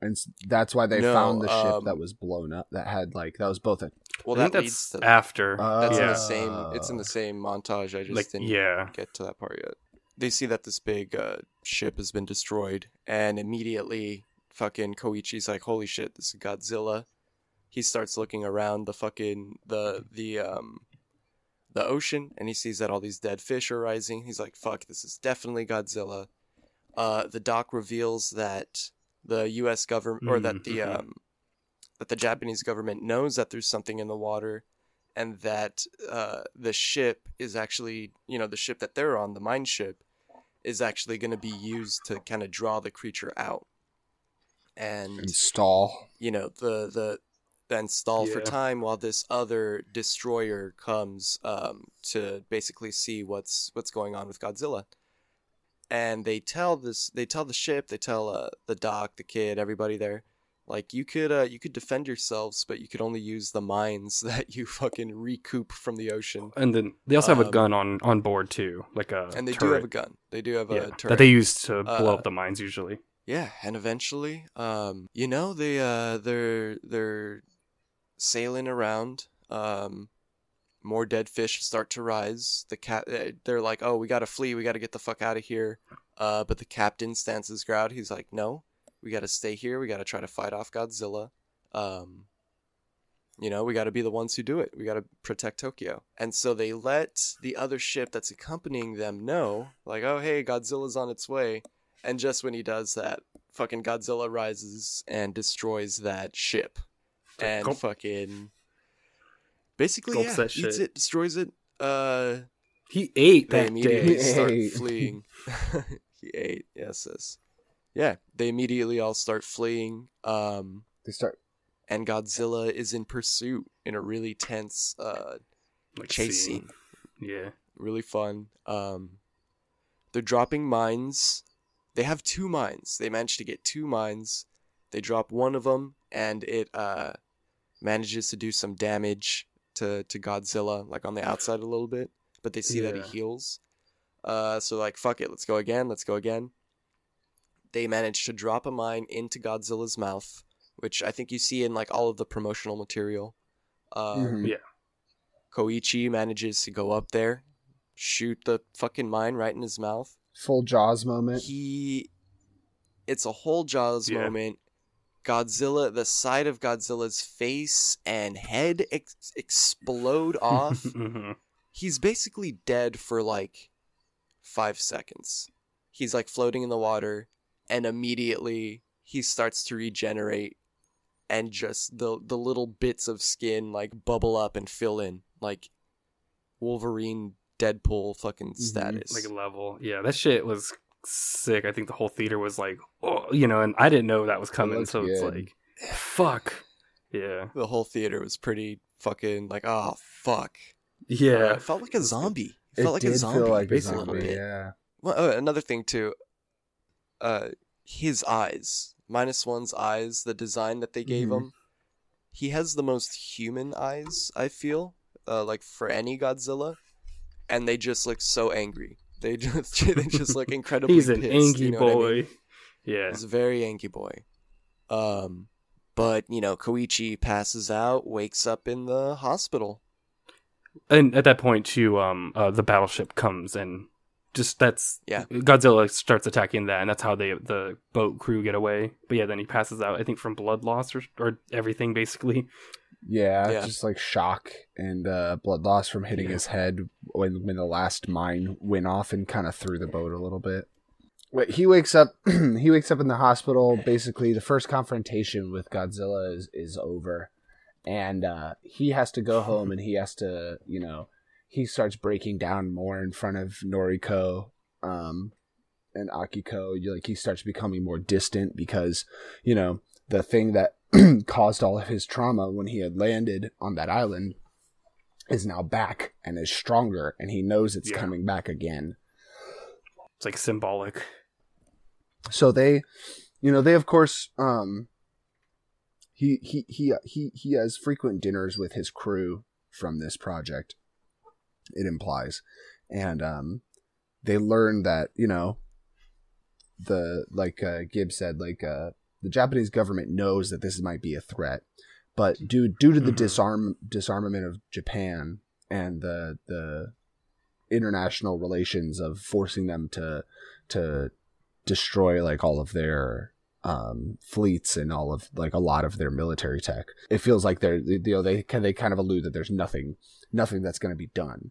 And that's why they No, found the ship um, that was blown up that had like that was both a well I think that that's leads to after. that's in the same. It's in the same montage. I just like didn't yeah. get to that part yet. They see that this big uh, ship has been destroyed, and immediately, fucking Koichi's like, "Holy shit, this is Godzilla!" He starts looking around the fucking the the um the ocean, and he sees that all these dead fish are rising. He's like, "Fuck, this is definitely Godzilla." Uh, the doc reveals that the U.S. government, or that the Mhm. um that the Japanese government knows that there's something in the water and that uh, the ship is actually, you know, the ship that they're on, the mine ship, is actually going to be used to kind of draw the creature out. And, install. you know, the, the, then stall for time while this other destroyer comes um, to basically see what's what's going on with Godzilla. And they tell this, they tell the ship, they tell uh, the doc, the kid, everybody there, like you could uh, you could defend yourselves, but you could only use the mines that you fucking recoup from the ocean. And then they also have a Um, gun on on board too, like a And they do have a gun. They do have yeah, a turret. that they use to blow Uh, up the mines usually. Yeah, and eventually, um, you know, they uh, they're they're sailing around. Um, more dead fish start to rise. The cat, uh, they're like, "Oh, we gotta flee. We gotta get the fuck out of here." Uh, but the captain stands his ground. He's like, "No, we gotta stay here. We gotta try to fight off Godzilla." Um, you know, we gotta be the ones who do it. We gotta protect Tokyo. And so they let the other ship that's accompanying them know, like, "Oh, hey, Godzilla's on its way." And just when he does that, fucking Godzilla rises and destroys that ship. And Gulp. fucking basically Gulps yeah, that eats shit. it, destroys it. Uh He ate they that immediately day. start Ate. fleeing. he ate, yes, yes. Yeah, they immediately all start fleeing. Um They start and Godzilla is in pursuit in a really tense uh Like, chase scene. scene Yeah. really fun. Um, they're dropping mines. They have two mines. They manage to get two mines. They drop one of them, and it uh, manages to do some damage to to Godzilla, like on the outside a little bit. But they see that he heals. Uh, so like, fuck it, let's go again. Let's go again. They manage to drop a mine into Godzilla's mouth, which I think you see in like all of the promotional material. Um, Mhm. Yeah. Koichi manages to go up there, shoot the fucking mine right in his mouth. full Jaws moment. He, it's a whole Jaws Yeah. moment. Godzilla, the side of Godzilla's face and head ex- explode off. Mhm. He's basically dead for like five seconds. He's like floating in the water, and immediately he starts to regenerate, and just the the little bits of skin like bubble up and fill in like Wolverine, Deadpool, fucking status. like level. Yeah, that shit was sick. I think the whole theater was like, oh, you know, and I didn't know that was coming, looked so it's like, fuck. Yeah. the whole theater was pretty fucking like, oh fuck. Uh, Yeah. it felt like a zombie. It, It felt like a zombie. feel like a basically, zombie. Yeah. Well, oh, another thing too. Uh, his eyes, minus one's eyes, the design that they gave Mhm. him, he has the most human eyes. I feel, uh, like for any Godzilla, and they just look so angry. They just they just look incredibly. He's an pissed, angry you know what I boy. mean? Yeah. He's a very angry boy. Um, but you know, Koichi passes out, wakes up in the hospital. And at that point too, um, uh, the battleship comes and just that's Yeah. Godzilla starts attacking that, and that's how they the boat crew get away. But yeah, then he passes out. I think from blood loss or or everything basically. Yeah, Yeah. just like shock and uh, blood loss from hitting Yeah. his head when when the last mine went off and kind of threw the boat a little bit. Wait, he wakes up. he wakes up in the hospital. Basically, the first confrontation with Godzilla is is over, and uh, he has to go home and he has to, you know, he starts breaking down more in front of Noriko, um, and Akiko. You- Like he starts becoming more distant because, you know, the thing that caused all of his trauma when he had landed on that island is now back and is stronger, and he knows it's Yeah. coming back again. It's like symbolic. so they you know they of course um he he he he he has frequent dinners with his crew from this project it implies and um they learn that you know the like uh, Gibbs said like uh the Japanese government knows that this might be a threat but due due to the Mhm. disarm disarmament of Japan and the the international relations of forcing them to to destroy like all of their um fleets and all of like a lot of their military tech it feels like they're you know they can they kind of allude that there's nothing nothing that's going to be done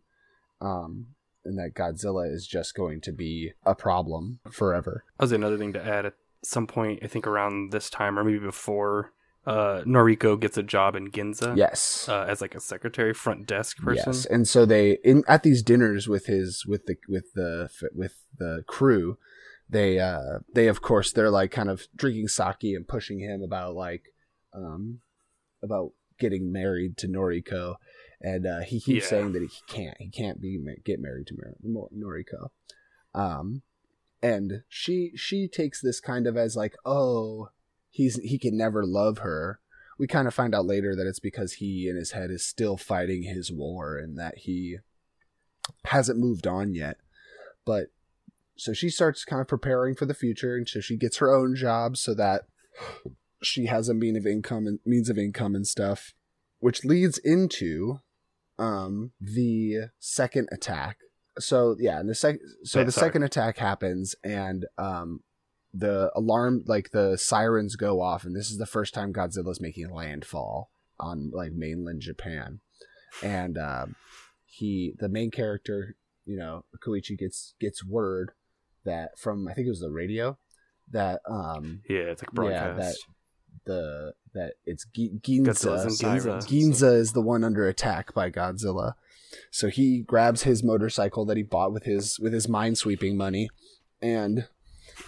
um and that godzilla is just going to be a problem forever. That was another thing to add at some point, I think around this time or maybe before, uh, Noriko gets a job in Ginza yes. uh, as like a secretary, front desk person. Yes, and so they in at these dinners with his with the with the with the crew, they uh they of course they're like kind of drinking sake and pushing him about like um about getting married to Noriko, and uh, he keeps Yeah. saying that he can't he can't be get married to Mar- Noriko, um, and she she takes this kind of as like oh he's he can never love her we kind of find out later that it's because he in his head is still fighting his war and that he hasn't moved on yet. But so she starts kind of preparing for the future and so she gets her own job so that she has a mean of income and means of income and stuff, which leads into um the second attack. So yeah, and the second so Yeah, the sorry. second attack happens and um the alarm like the sirens go off and this is the first time godzilla's making landfall on like mainland japan and um he the main character you know koichi gets gets word that from i think it was the radio that um Yeah, it's like Yeah, broadcast. the that it's in Ginza. Ginza. Ginza is the one under attack by Godzilla. So he grabs his motorcycle that he bought with his with his minesweeping money and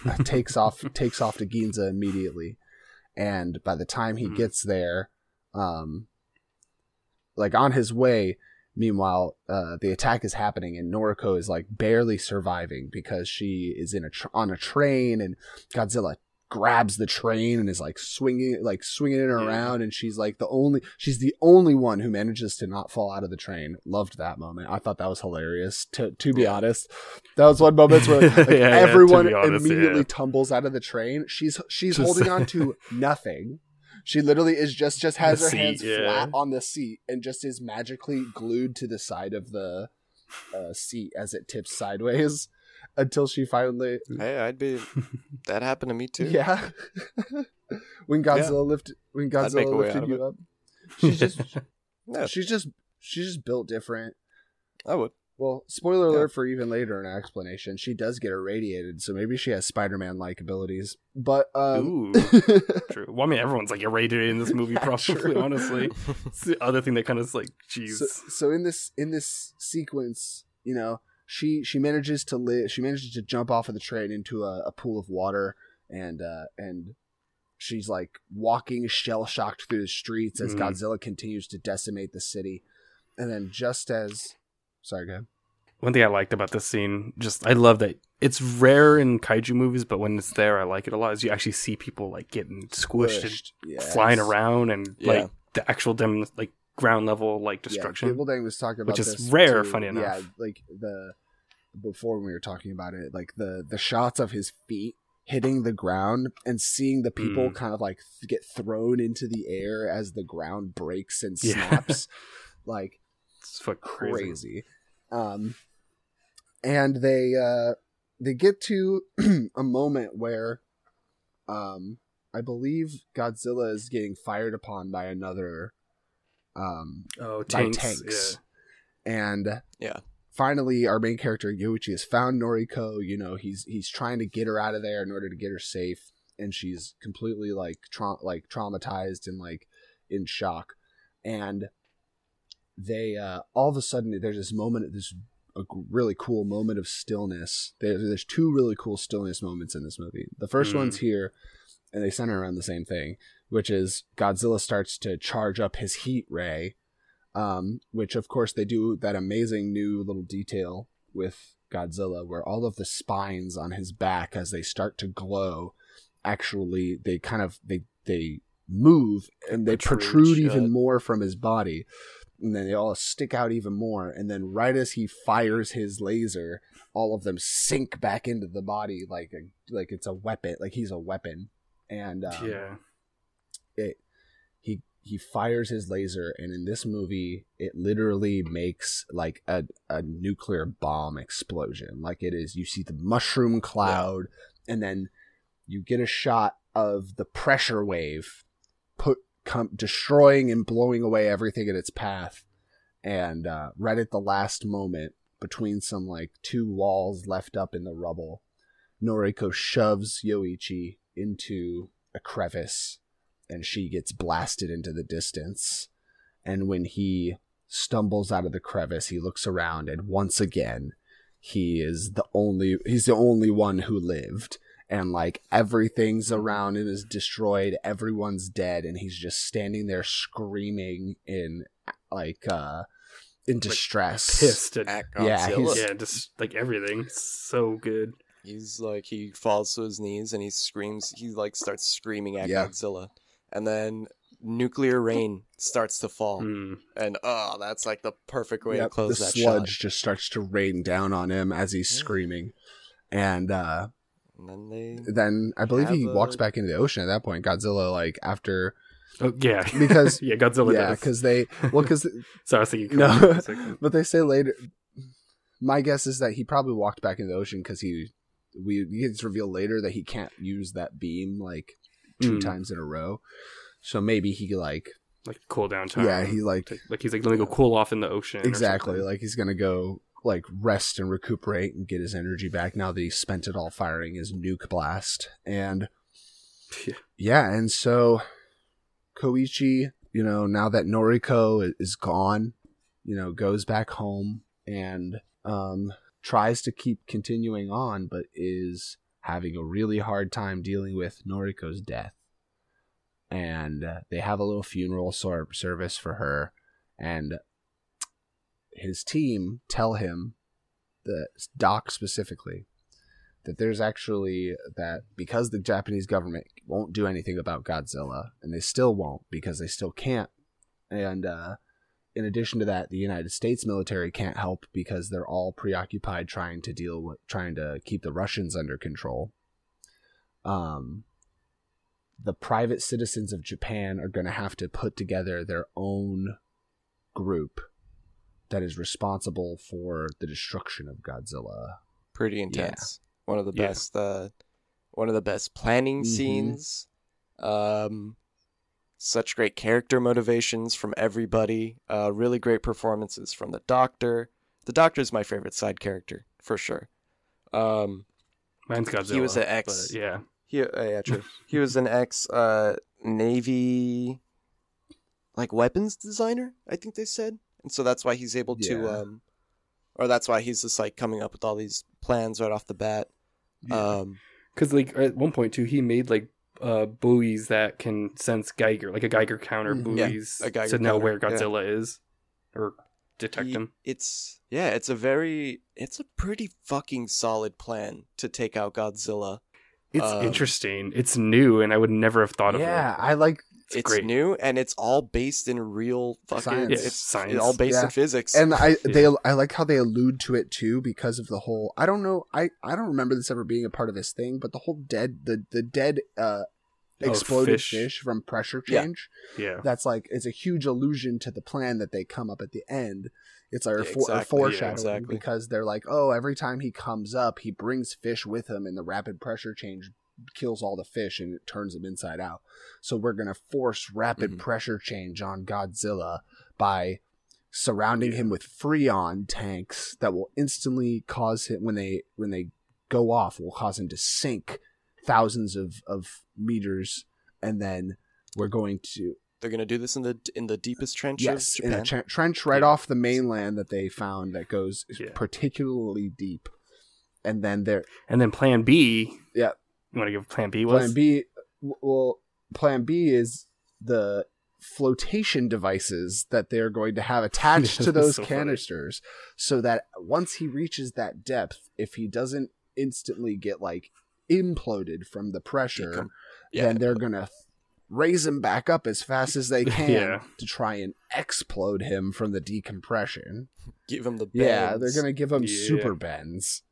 uh, takes off takes off to Ginza immediately. And by the time he Mhm. gets there, um like on his way, meanwhile, uh the attack is happening and Noriko is like barely surviving because she is in a tr- on a train and Godzilla grabs the train and is like swinging like swinging it around and she's like the only she's the only one who manages to not fall out of the train. Loved that moment. I thought that was hilarious to to be honest. That was one moment where like, Yeah, yeah, everyone be honest, immediately yeah. tumbles out of the train. She's she's Just- holding on to nothing. She literally is just just has The her seat, hands yeah. flat on the seat and just is magically glued to the side of the uh, seat as it tips sideways until she finally Hey, I'd be. That happened to me too. yeah. when Godzilla lifted when Godzilla a way out lifted of you up. She's just Yeah, she's just she's just built different. I would. Well, spoiler Yeah. alert for even later in our explanation, she does get irradiated, so maybe she has Spider-Man like abilities. But um Ooh, true. Well, I mean, everyone's like irradiated in this movie, Yeah, probably. true. Honestly, it's the other thing that kind of like, jeez. so, so in this in this sequence, you know, she she manages to live. She manages to jump off of the train into a, a pool of water, and uh, and she's like walking shell shocked through the streets as Mhm. Godzilla continues to decimate the city. And then just as sorry, go ahead. One thing I liked about this scene, just I love that it's rare in kaiju movies, but when it's there, I like it a lot. Is you actually see people like getting squished, Pushed. and Yes. flying around, and Yeah. like the actual dem like ground level like destruction. Yeah, Gibbledang was talking about Which is rare, too. funny enough. Yeah, like the before when we were talking about it, like the the shots of his feet hitting the ground and seeing the people Mm. kind of like th- get thrown into the air as the ground breaks and Yeah. snaps, like it's fucking crazy. crazy. Um, and they uh they get to a moment where, um, I believe Godzilla is getting fired upon by another, um, Oh, by tanks. tanks. And Yeah. Finally, our main character Yoichi has found Noriko. You know, he's he's trying to get her out of there in order to get her safe, and she's completely like tra- like traumatized and like in shock. And they uh, all of a sudden there's this moment, this a really cool moment of stillness. There, there's two really cool stillness moments in this movie. The first Mm. one's here, and they center around the same thing, which is Godzilla starts to charge up his heat ray Um, which of course they do that amazing new little detail with Godzilla where all of the spines on his back as they start to glow actually they kind of they they move and they Protrude protrude even more from his body. And then they all stick out even more. And then right as he fires his laser all of them sink back into the body like a like it's a weapon like he's a weapon. And um, yeah. it he fires his laser and in this movie it literally makes like a, a nuclear bomb explosion. Like it is you see the mushroom cloud and then you get a shot of the pressure wave put come destroying and blowing away everything in its path. And uh, right at the last moment between some like two walls left up in the rubble noriko shoves yoichi into a crevice and she gets blasted into the distance. And when he stumbles out of the crevice, he looks around and once again, he is the only he's the only one who lived. And like everything's around him is destroyed, everyone's dead, and he's just standing there screaming in like uh in distress. Pissed at At Yeah, he's- yeah, just like everything. So good. He's like he falls to his knees and he screams. He like starts screaming at Yeah. Godzilla, and then nuclear rain starts to fall, Mm. and oh, that's like the perfect way to Yep, close the that sludge shot. just starts to rain down on him as he's Yeah. screaming. And uh And then they then I believe he Have walks back into the ocean at that point. Godzilla, like after Oh yeah, Because- yeah, Godzilla yeah, because they well, because So I was thinking, No. no, but they say later. My guess is that he probably walked back into the ocean because he we it's revealed later that he can't use that beam like two Mm. times in a row. So maybe he like like cool down time. yeah he like like, he's like let me go cool off in the ocean. exactly like he's gonna go like rest and recuperate and get his energy back now that he spent it all firing his nuke blast and Yeah. yeah and so koichi you know now that noriko is gone you know goes back home and um tries to keep continuing on but is having a really hard time dealing with noriko's death. And uh, they have a little funeral sor- service for her and his team tell him the doc specifically that there's actually that because the Japanese government won't do anything about Godzilla and they still won't because they still can't and uh in addition to that the United States military can't help because they're all preoccupied trying to deal with trying to keep the Russians under control um the private citizens of Japan are going to have to put together their own group that is responsible for the destruction of Godzilla. pretty intense. Yeah. One of the Yeah. best. Uh, one of the best planning Mhm. scenes. Um, such great character motivations from everybody. Uh, really great performances from the Doctor. The Doctor is my favorite side character for sure. Um, Mine's Godzilla. He was an ex- Yeah, he, uh, yeah, true. he was an ex uh, Navy, like weapons designer. I think they said, and so that's why he's able to, um, or that's why he's just like coming up with all these plans right off the bat. Um, because like at one point too, he made like uh buoys that can sense Geiger, like a Geiger counter Mhm. Yeah, buoys a Geiger to know counter, where yeah. Godzilla is or detect he- him. It's yeah, it's a very, it's a pretty fucking solid plan to take out Godzilla. It's um, interesting. It's new, and I would never have thought of it. yeah. I like It's, great. new and it's all based in real fucking. Science. Yeah, It's science. all based Yeah. in physics. and I Yeah. they I like how they allude to it too because of the whole I don't know I I don't remember this ever being a part of this thing but the whole dead the the dead uh Oh, exploded fish. fish. from pressure change Yeah, that's like it's a huge allusion to the plan that they come up at the end it's like a, Yeah, for, a exactly, yeah, foreshadowing exactly. because they're like oh every time he comes up he brings fish with him and the rapid pressure change kills all the fish and it turns them inside out so we're gonna force rapid Mhm. pressure change on godzilla by surrounding him with freon tanks that will instantly cause him when they when they go off will cause him to sink thousands of of meters and then we're going to They're gonna do this in the in the deepest trench yes of in a tre- trench right Yeah. off the mainland that they found that goes Yeah. particularly deep and then there and then Plan B. Yeah. You want to give Plan B was plan B. well plan b is the flotation devices that they're going to have attached to those So funny. canisters so that once he reaches that depth, if he doesn't instantly get like imploded from the pressure, yeah, then they're going to raise him back up as fast as they can Yeah. to try and explode him from the decompression. give him the Yeah, they're going to give him Yeah. super bends.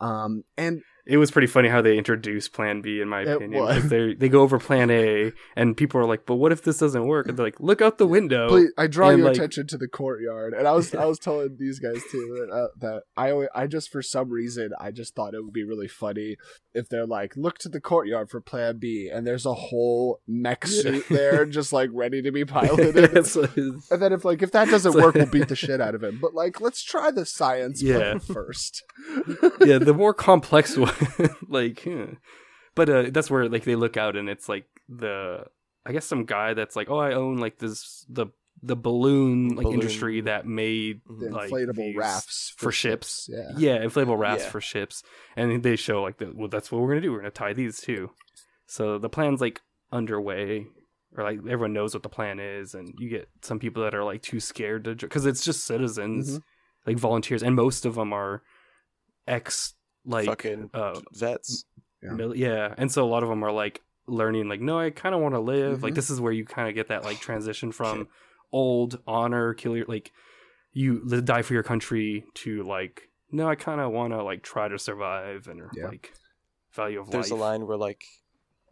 Um, and It was pretty funny how they introduced Plan B, in my It opinion. was. They they go over Plan A, and people are like, "But what if this doesn't work?" And they're like, "Look out the window." Please, I draw and, your like- attention to the courtyard, and I was I was telling these guys too that, uh, that I always, I just for some reason I just thought it would be really funny if they're like look to the courtyard for Plan B, and there's a whole mech suit there just like ready to be piloted. And then if like if that doesn't work, we'll beat the shit out of him. But like let's try the science Yeah. first. yeah, the more complex one, like, but uh, that's where like they look out and it's like the I guess some guy that's like, oh, I own like this the the balloon like Balloon. industry that made The inflatable these rafts for, ships. Yeah. yeah, inflatable rafts Yeah. for ships, and they show like the, well, that's what we're gonna do. We're gonna tie these too. So the plan's like underway, or like everyone knows what the plan is, and you get some people that are like too scared to because it's just citizens, Mhm. like volunteers, and most of them are ex like fucking uh, vets. Yeah. mil- yeah, and so a lot of them are like learning like no, I kind of want to live. Like Mhm. this is where you kind of get that like transition from old honor kill your like you die for your country to like no, I kind of want to like try to survive and Yeah. like value of There's life. There's a line where like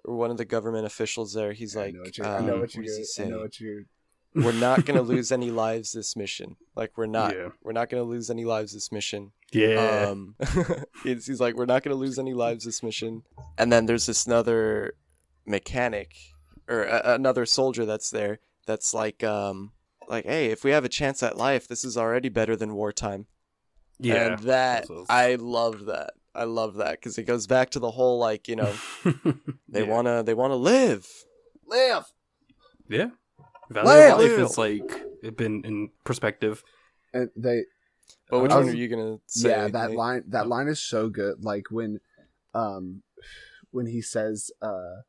one of the government officials there, he's I like, know what you, um, I know what you what does he say? I know what you we're not gonna lose any lives this mission. Like we're not. Yeah. We're not gonna lose any lives this mission. Yeah, Um, he's, he's like, we're not gonna lose any lives this mission. And then there's this another mechanic or a, another soldier that's there. That's like, um, like, hey, if we have a chance at life, this is already better than wartime. yeah. and that So- I love that. I love that because it goes back to the whole like, you know, they Yeah. wanna they wanna live. live. yeah. Value Live! of life is like it been in perspective. And they But which I one are you gonna say? yeah that Nate? line that line is so good like when um when he says uh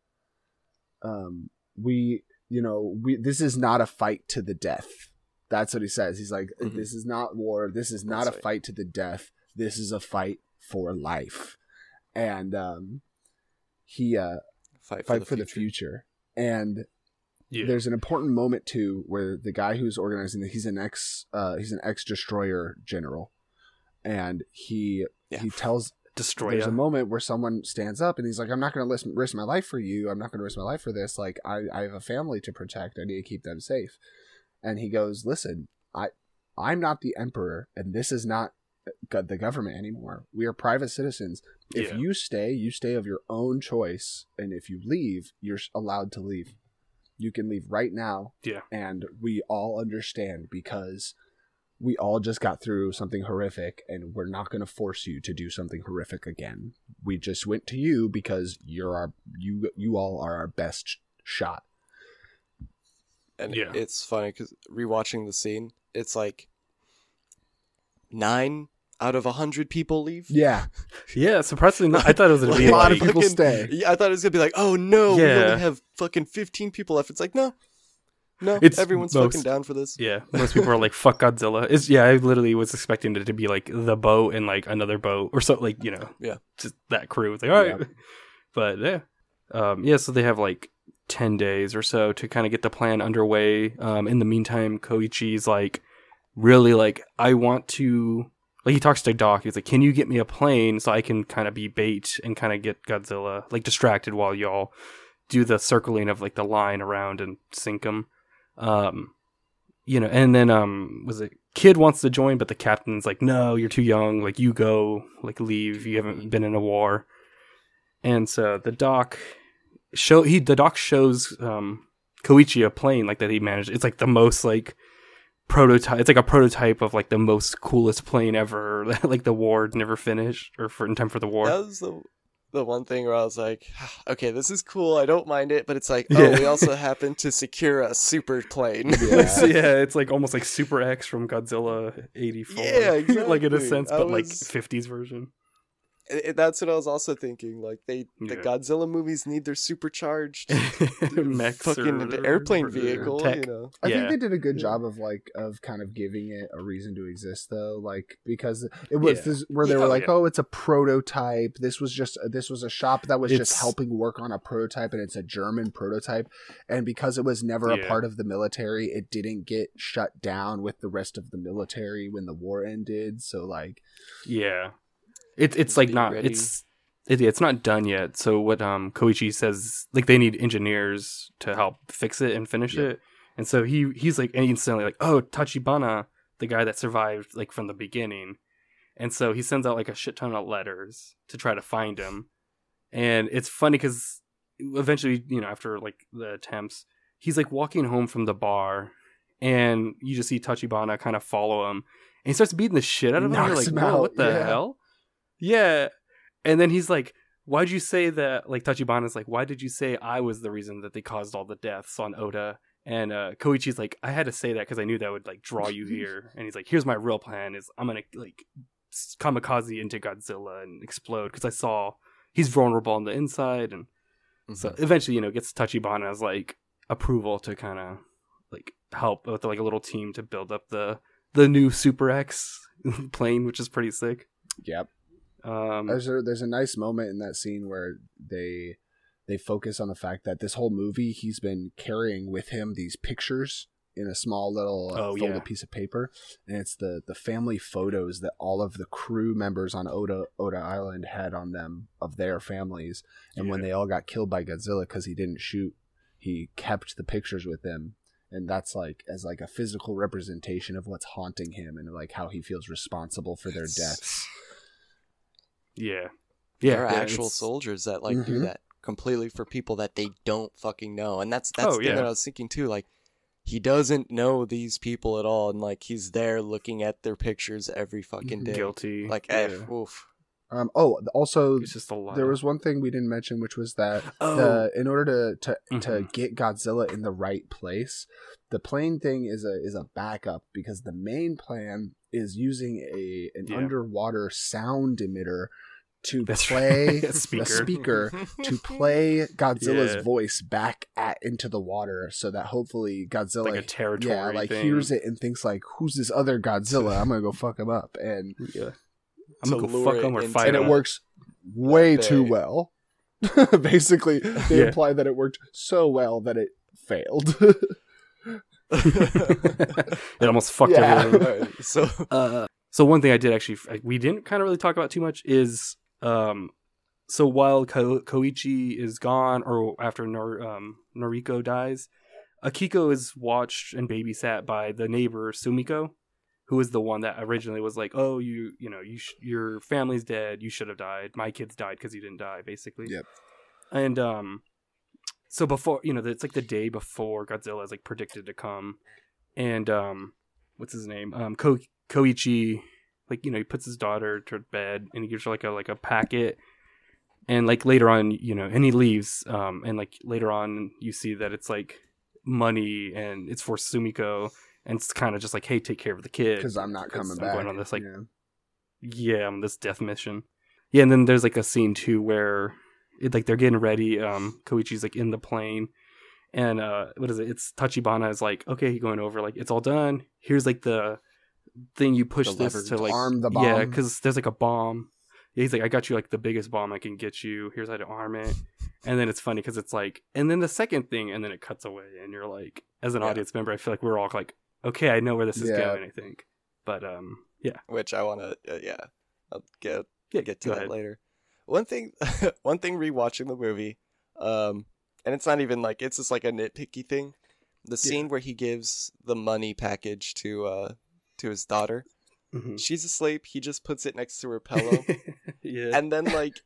um we you know we this is not a fight to the death that's what he says he's like Mhm. this is not war this is not That's a right. fight to the death this is a fight for life and um he uh Fight for, fight the, for the future. future and Yeah, there's an important moment too where the guy who's organizing it, he's an ex uh he's an ex destroyer general and he Yeah. he tells destroy there's a moment where someone stands up and he's like i'm not going to risk my life for you. I'm not going to risk my life for this. Like I, I have a family to protect. I need to keep them safe. And he goes listen i i'm not the emperor and this is not the government anymore. We are private citizens. If Yeah. you stay you stay of your own choice and if you leave you're allowed to leave you can leave right now Yeah. and we all understand because we all just got through something horrific and we're not going to force you to do something horrific again we just went to you because you're our you you all are our best shot And Yeah. it's funny because rewatching the scene, it's like nine out of a hundred people leave. yeah Yeah, surprisingly, not. I thought it was gonna a be a lot like, of people fucking- stay Yeah, I thought it was gonna be like, oh no, we Yeah. only have fucking fifteen people left. It's like, no, no, It's everyone's most- fucking down for this. Yeah, most people are like, "Fuck Godzilla." It's yeah. I literally was expecting it to be like the boat and like another boat or something, like you know, Yeah. just that crew. It's like, all right, Yeah. but yeah, um, yeah. So they have like ten days or so to kind of get the plan underway. Um, in the meantime, Koichi's like really like, I want to. Like he talks to Doc, he's like, "Can you get me a plane so I can kind of be bait and kind of get Godzilla like distracted while y'all do the circling of like the line around and sink him." Um, you know, and then um, was it kid wants to join, but the captain's like, "No, you're too young. Like you go, like leave. You haven't been in a war." And so the doc show he the doc shows um Koichi a plane like that he managed. It's like the most like prototype. It's like a prototype of like the most coolest plane ever. like the war never finished or for in time for the war. That was the the one thing where I was like, okay, this is cool. I don't mind it, but it's like, oh, Yeah. we also happen to secure a super plane. yeah. yeah, it's like almost like Super X from Godzilla '84. Yeah, exactly. like in a sense, I but like '50s version. I- I- that's what I was also thinking. Like they, the Godzilla movies need their supercharged Mechs or fucking whatever, airplane or vehicle. tech. You know, I think they did a good Yeah. job of like of kind of giving it a reason to exist though, like because it was Yeah. this, where they Yeah, were oh, like, yeah. oh, it's a prototype. This was just this was a shop that was just helping work on a prototype, and it's a German prototype. And because it was never a part of the military, it didn't get shut down with the rest of the military when the war ended. So like, Yeah, it's it's like not ready. it's it, it's not done yet. So what um Koichi says like they need engineers to help fix it and finish Yeah. it, and so he he's like instantly like oh Tachibana the guy that survived like from the beginning, and so he sends out like a shit ton of letters to try to find him, and it's funny because eventually you know after like the attempts he's like walking home from the bar. And you just see Tachibana kind of follow him, and he starts beating the shit out of him. and You're like, him "Whoa, out, what the yeah. hell? Yeah. And then he's like, Why'd you say that? Like, Tachibana's like, Why did you say I was the reason that they caused all the deaths on Odo? And uh, Koichi's like, I had to say that because I knew that would like draw you here. And he's like, Here's my real plan: is I'm gonna like kamikaze into Godzilla and explode because I saw he's vulnerable on the inside, and so Mhm. eventually, you know, gets Tachibana's like approval to kind of like help with like a little team to build up the the new Super X plane, which is pretty sick. yep. Um, There's a there's a nice moment in that scene where they they focus on the fact that this whole movie he's been carrying with him these pictures in a small little uh, Oh, folded yeah. piece of paper, and it's the the family photos that all of the crew members on Odo Odo Island had on them of their families, and when they all got killed by Godzilla because he didn't shoot, he kept the pictures with him. And that's like as like a physical representation of what's haunting him and like how he feels responsible for their deaths. Yeah, yeah, there are yeah, actual it's- soldiers that like do Mhm. that completely for people that they don't fucking know, and that's that's Oh, the thing yeah. that I was thinking too. Like, he doesn't know these people at all, and like he's there looking at their pictures every fucking day. guilty. Like, eh, oof. Um, oh, also just a lot. There was one thing we didn't mention, which was that Oh. the, in order to to, to Mhm. get Godzilla in the right place, the plane thing is a is a backup because the main plan is using a an Yeah. underwater sound emitter to That's play right. A a speaker. speaker to play Godzilla's Yeah. voice back at into the water, so that hopefully Godzilla like a territory. yeah like thing. hears it and thinks like who's this other Godzilla? I'm gonna go fuck him up and Yeah, I'm gonna go fuck it them or into fight and it works way That too well. Basically, they Yeah. imply that it worked so well that it failed. it almost fucked Yeah. everything. Alright, so Uh, so one thing I did actually we didn't kind of really talk about too much is um so while Ko- Koichi is gone or after Nor- um, Noriko dies, Akiko is watched and babysat by the neighbor Sumiko, who is the one that originally was like, "Oh, you you know, you sh- your family's dead. You should have died. My kids died because you didn't die." Basically. Yep. And um, so before you know, it's like the day before Godzilla is like predicted to come, and um, what's his name? Um, Ko- Koichi, like you know, he puts his daughter to bed and he gives her like a like a packet, and like later on, you know, and he leaves. Um, and like later on, you see that it's like money and it's for Sumiko, and it's kind of just like, hey, take care of the kid Because I'm not coming I'm back. going on this like Yeah. yeah, on this death mission. Yeah, and then there's like a scene too where it, like they're getting ready. Um, Koichi's like in the plane, and uh, what is it? It's Tachibana is like, okay, he's going over like it's all done. Here's like the thing you push The this to to like arm the bomb. Yeah, because there's like a bomb. He's like, I got you like the biggest bomb I can get you. Here's how to arm it. And then it's funny because it's like, and then the second thing, and then it cuts away, and you're like, as an Yeah. audience member, I feel like we're all like, okay, I know where this is Yeah. going. I think, but um, yeah, which I want to, uh, yeah, I'll get yeah, get to that ahead. later. One thing, one thing, rewatching the movie, um, and it's not even like it's just like a nitpicky thing. The scene where he gives the money package to uh to his daughter, Mhm. she's asleep. He just puts it next to her pillow, yeah. and then like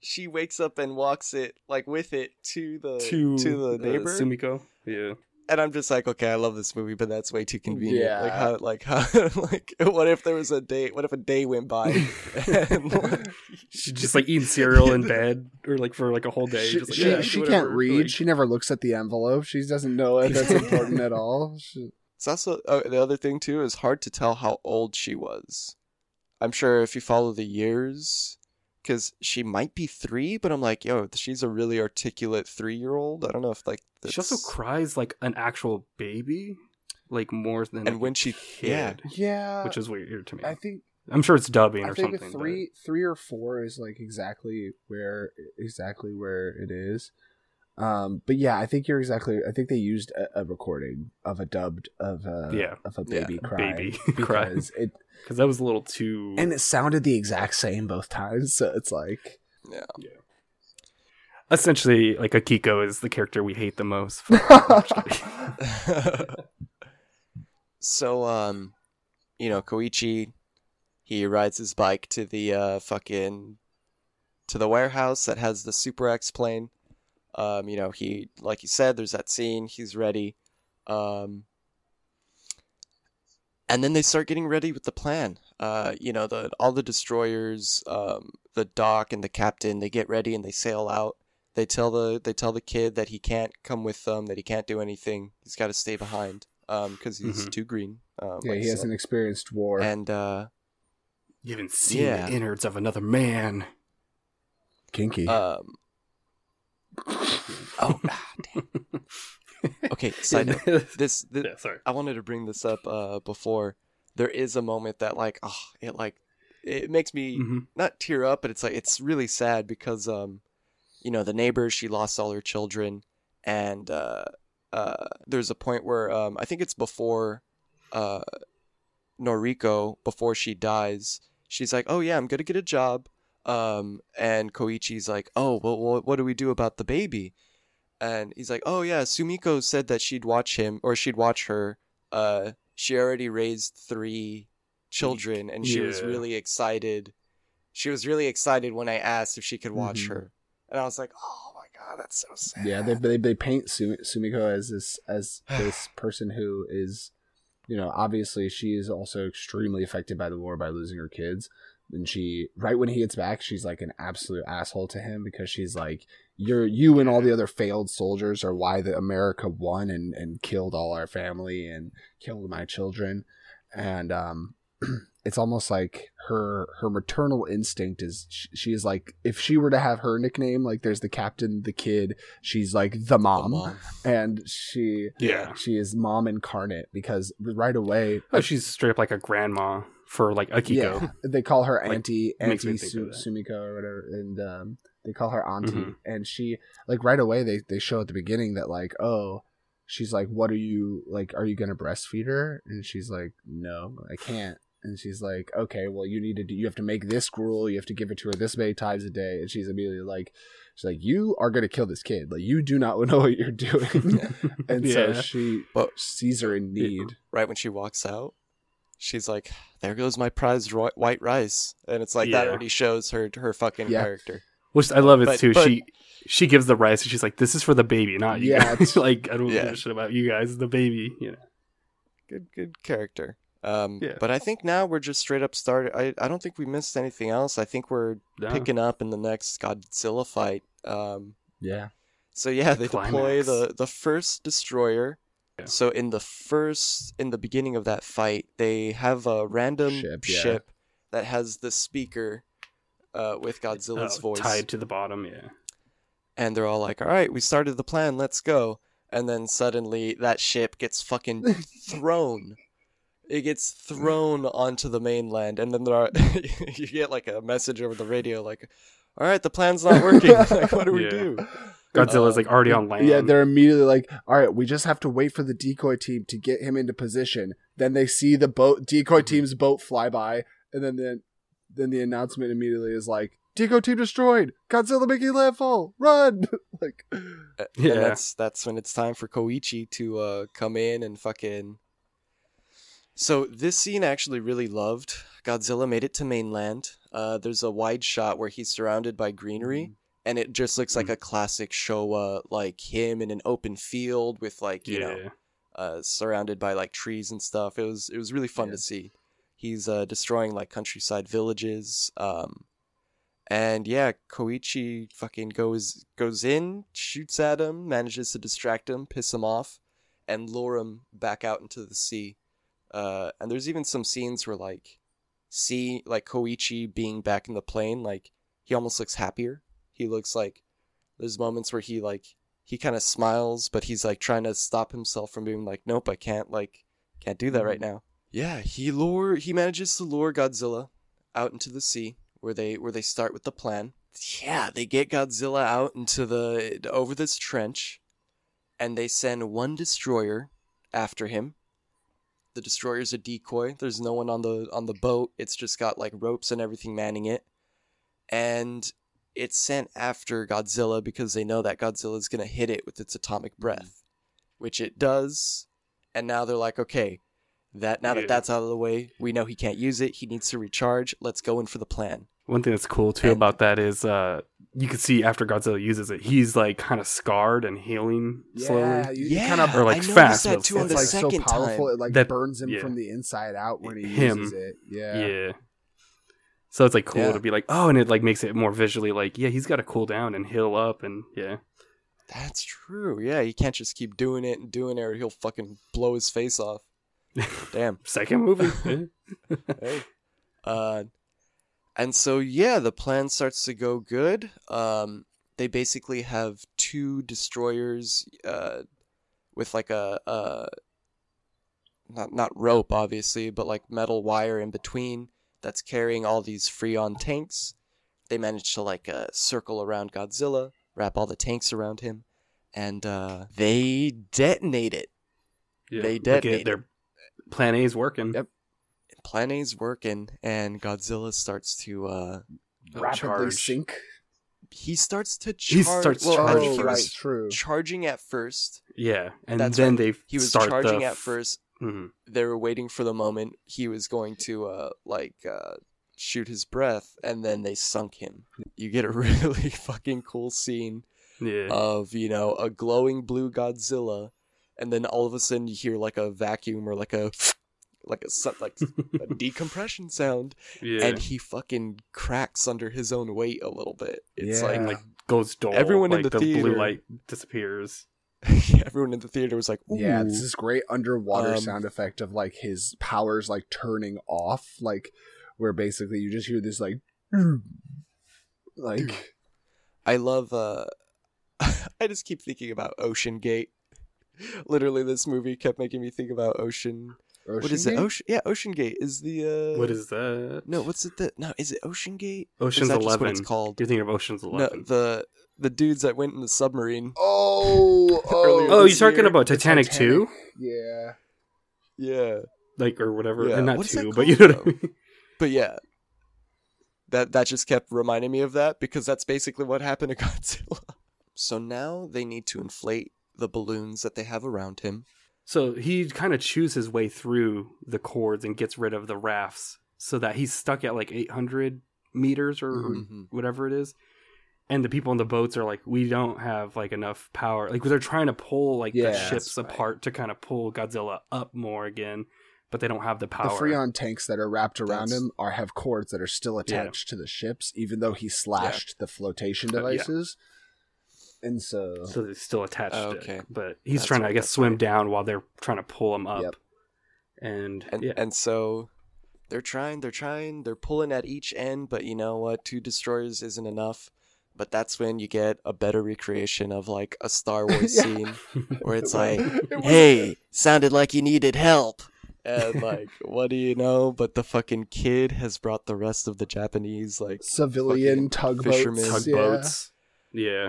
she wakes up and walks it like with it to the to to the uh, neighbor. Sumiko. Yeah. And I'm just like, okay, I love this movie, but that's way too convenient. Yeah. Like how, like how, like what if there was a day? What if a day went by? and, like, She just like eating cereal in bed or like for like a whole day. She, just, like, she, yeah, she can't read. Like, she never looks at the envelope. She doesn't know it. That's important at all. She, It's also uh, the other thing too is hard to tell how old she was. I'm sure if you follow the years, because she might be three, but I'm like, yo, she's a really articulate three year old. I don't know if like that's... She also cries like an actual baby, like more than. And like, when she- kid, Yeah, which is weird to me. I think I'm sure it's dubbing I or think something. a but- three three or four is like exactly where exactly where it is. Um, but yeah, I think you're exactly. I think they used a, a recording of a dubbed of a Yeah. of a baby a cry baby cry. because it because that was a little too. and it sounded the exact same both times. So it's like Yeah. essentially, like Akiko is the character we hate the most. I'm just kidding. so um you know koichi he rides his bike to the uh fucking to the warehouse that has the super x plane um you know he like you said there's that scene he's ready um and then they start getting ready with the plan uh you know the all the destroyers um the doc and the captain they get ready and they sail out they tell the they tell the kid that he can't come with them that he can't do anything he's got to stay behind um because he's Mhm. too green um, yeah, like he I hasn't experienced war. and uh You haven't seen Yeah. the innards of another man. Kinky. um oh ah, damn. okay side note this, this yeah, sorry. I wanted to bring this up uh before there is a moment that like oh it like it makes me Mhm. not tear up but it's like it's really sad because um you know the neighbor she lost all her children and uh uh there's a point where um I think it's before uh Noriko before she dies she's like oh yeah I'm going to get a job um and Koichi's like oh well what, what do we do about the baby and he's like oh yeah Sumiko said that she'd watch him or she'd watch her uh she already raised 3 children and she was really excited she was really excited when I asked if she could watch Mhm. her and I was like oh my god that's so sad Yeah, they they, they paint Su- Sumiko as this as this person who is, you know, obviously she is also extremely affected by the war by losing her kids. And she, right when he gets back, she's like an absolute asshole to him because she's like, "You're you and all the other failed soldiers are why the America won and and killed all our family and killed my children," and um. It's almost like her her maternal instinct is she, she is like if she were to have her nickname like there's the captain the kid she's like the The mom, mom. and she Yeah. she is mom incarnate because right away Oh, she's straight up like a grandma for like Akiko. yeah they call her Like, auntie makes auntie Su- sumiko or whatever and um they call her auntie Mhm. and she like right away they they show at the beginning that like oh she's like what are you like are you gonna breastfeed her? And she's like no i can't. And she's like okay well you need to do you have to make this gruel you have to give it to her this many times a day. And she's immediately like she's like you are gonna kill this kid. Like you do not know what you're doing. And so she But- sees her in need. right when she walks out she's like there goes my prized ro- white rice and it's like that already shows her her fucking Yeah. character Which I love it But- too. but- she she gives the rice and she's like, "This is for the baby, not you." Yeah, guys." like I don't Yeah. give a shit about you guys. The baby, you know. good good character um Yeah. but i think now we're just straight up started i i don't think we missed anything else i think we're No. picking up in the next godzilla fight um yeah so yeah they deploy the the first destroyer Yeah. so in the first in the beginning of that fight they have a random Ship, ship, yeah. that has the speaker uh, with godzilla's Oh, voice tied to the bottom. Yeah. and they're all like, "All right, we started the plan. Let's go." And then suddenly that ship gets fucking thrown. It gets thrown onto the mainland, and then there are you get like a message over the radio, like, "All right, the plan's not working. like, what do we Yeah. do?" Godzilla's Uh, like already on land. Yeah, they're immediately like, all right, we just have to wait for the decoy team to get him into position. Then they see the boat, decoy team's boat fly by, and then then, then the announcement immediately is like, decoy team destroyed, Godzilla making landfall, run! like, Uh, Yeah. That's that's when it's time for Koichi to uh, come in and fucking. So this scene I actually really loved. Godzilla made it to mainland. Uh, there's a wide shot where he's surrounded by greenery, and it just looks like a classic Showa, like him in an open field with like you yeah. know uh, surrounded by like trees and stuff. It was it was really fun Yeah. to see. He's uh, destroying like countryside villages. Um, and yeah, Koichi fucking goes goes in, shoots at him, manages to distract him, piss him off, and lure him back out into the sea. Uh, and there's even some scenes where like see like Koichi being back in the plane, like he almost looks happier. He looks like there's moments where he like he kind of smiles, but he's like trying to stop himself from being like, nope, I can't like can't do that right mm-hmm. now. Yeah, he lure he manages to lure Godzilla out into the sea where they where they start with the plan. Yeah, they get Godzilla out into the over this trench and they send one destroyer after him. The destroyer's a decoy. There's no one on the on the boat. It's just got like ropes and everything manning it. And it's sent after Godzilla because they know that Godzilla is going to hit it with its atomic breath, which it does. And now they're like, okay, that now Yeah. that that's out of the way, we know he can't use it. He needs to recharge. Let's go in for the plan. One thing that's cool too And- about that is uh you can see after Godzilla uses it, he's like kind of scarred and healing slowly. Yeah, you, yeah, kind of Or, like, I fast, that but too on it's the like so powerful. time. It like That- burns him yeah. from the inside out when he Him. uses it. Yeah. Yeah. So it's like cool Yeah. to be like, oh, and it like makes it more visually like, yeah, he's got to cool down and heal up, and yeah, That's true. Yeah, he can't just keep doing it and doing it, or he'll fucking blow his face off. Damn. second movie. Hey. Uh, and so yeah, the plan starts to go good. Um, they basically have two destroyers, uh, with like a, uh, not not rope obviously, but like metal wire in between that's carrying all these Freon tanks. They manage to like uh, circle around Godzilla, wrap all the tanks around him, and uh, they detonate it. Yeah. They detonate. it- detonated. their plan A is working. Yep. Plan A's working, and Godzilla starts to uh, Rapidly charge. sink. he starts to He charge. starts well, I think charging. he oh, right, was true. charging at first. Yeah, and That's then right. they He was start charging the at first. Mhm. They were waiting for the moment he was going to uh, like uh, shoot his breath, and then they sunk him. You get a really fucking cool scene Yeah, of you know a glowing blue Godzilla, and then all of a sudden you hear like a vacuum or like a like a like a decompression sound, yeah, and he fucking cracks under his own weight a little bit. It's Yeah. like like goes dull. Everyone in like, the blue light disappears. everyone in the theater was like, Ooh. Yeah, it's this great underwater Um, sound effect of like his powers like turning off, like where basically you just hear this like, like I love. uh I just keep thinking about Ocean Gate. Literally, this movie kept making me think about Ocean. What is it? Ocean? Yeah, Ocean Gate is the. uh what is that? No, what's it? The no, is it Ocean Gate? Ocean's is that just Eleven. what it's called? You're thinking of Ocean's No, Eleven. the the dudes that went in the submarine. Oh, oh, Earlier oh, you're talking about Titanic, Titanic. Two, Yeah, Yeah, like or whatever, Yeah, and not what is that two, but you know what I mean. but yeah. That that just kept reminding me of that because that's basically what happened to Godzilla. So now they need to inflate the balloons that they have around him. So he kind of chews his way through the cords and gets rid of the rafts, so that he's stuck at like 800 meters or, Mhm. whatever it is. And the people on the boats are like, we don't have like enough power. Like they're trying to pull like Yeah, the ships right. apart to kind of pull Godzilla up more again, but they don't have the power. the Freon tanks that are wrapped around That's- him are have cords that are still attached to the ships, even though he slashed the flotation Uh, devices. And so, so they're still attached. Oh, to it. but he's That's trying to, I guess, swim right. down while they're trying to pull him up. Yep. And, And yeah, and so they're trying, they're trying, they're pulling at each end, but you know what? Two destroyers isn't enough. But that's when you get a better recreation of like a Star Wars Yeah. scene where it's like, It "Hey, sounded like you needed help." And like, what do you know? But the fucking kid has brought the rest of the Japanese like civilian fucking tugboats, fishermen. yeah. tugboats. Yeah.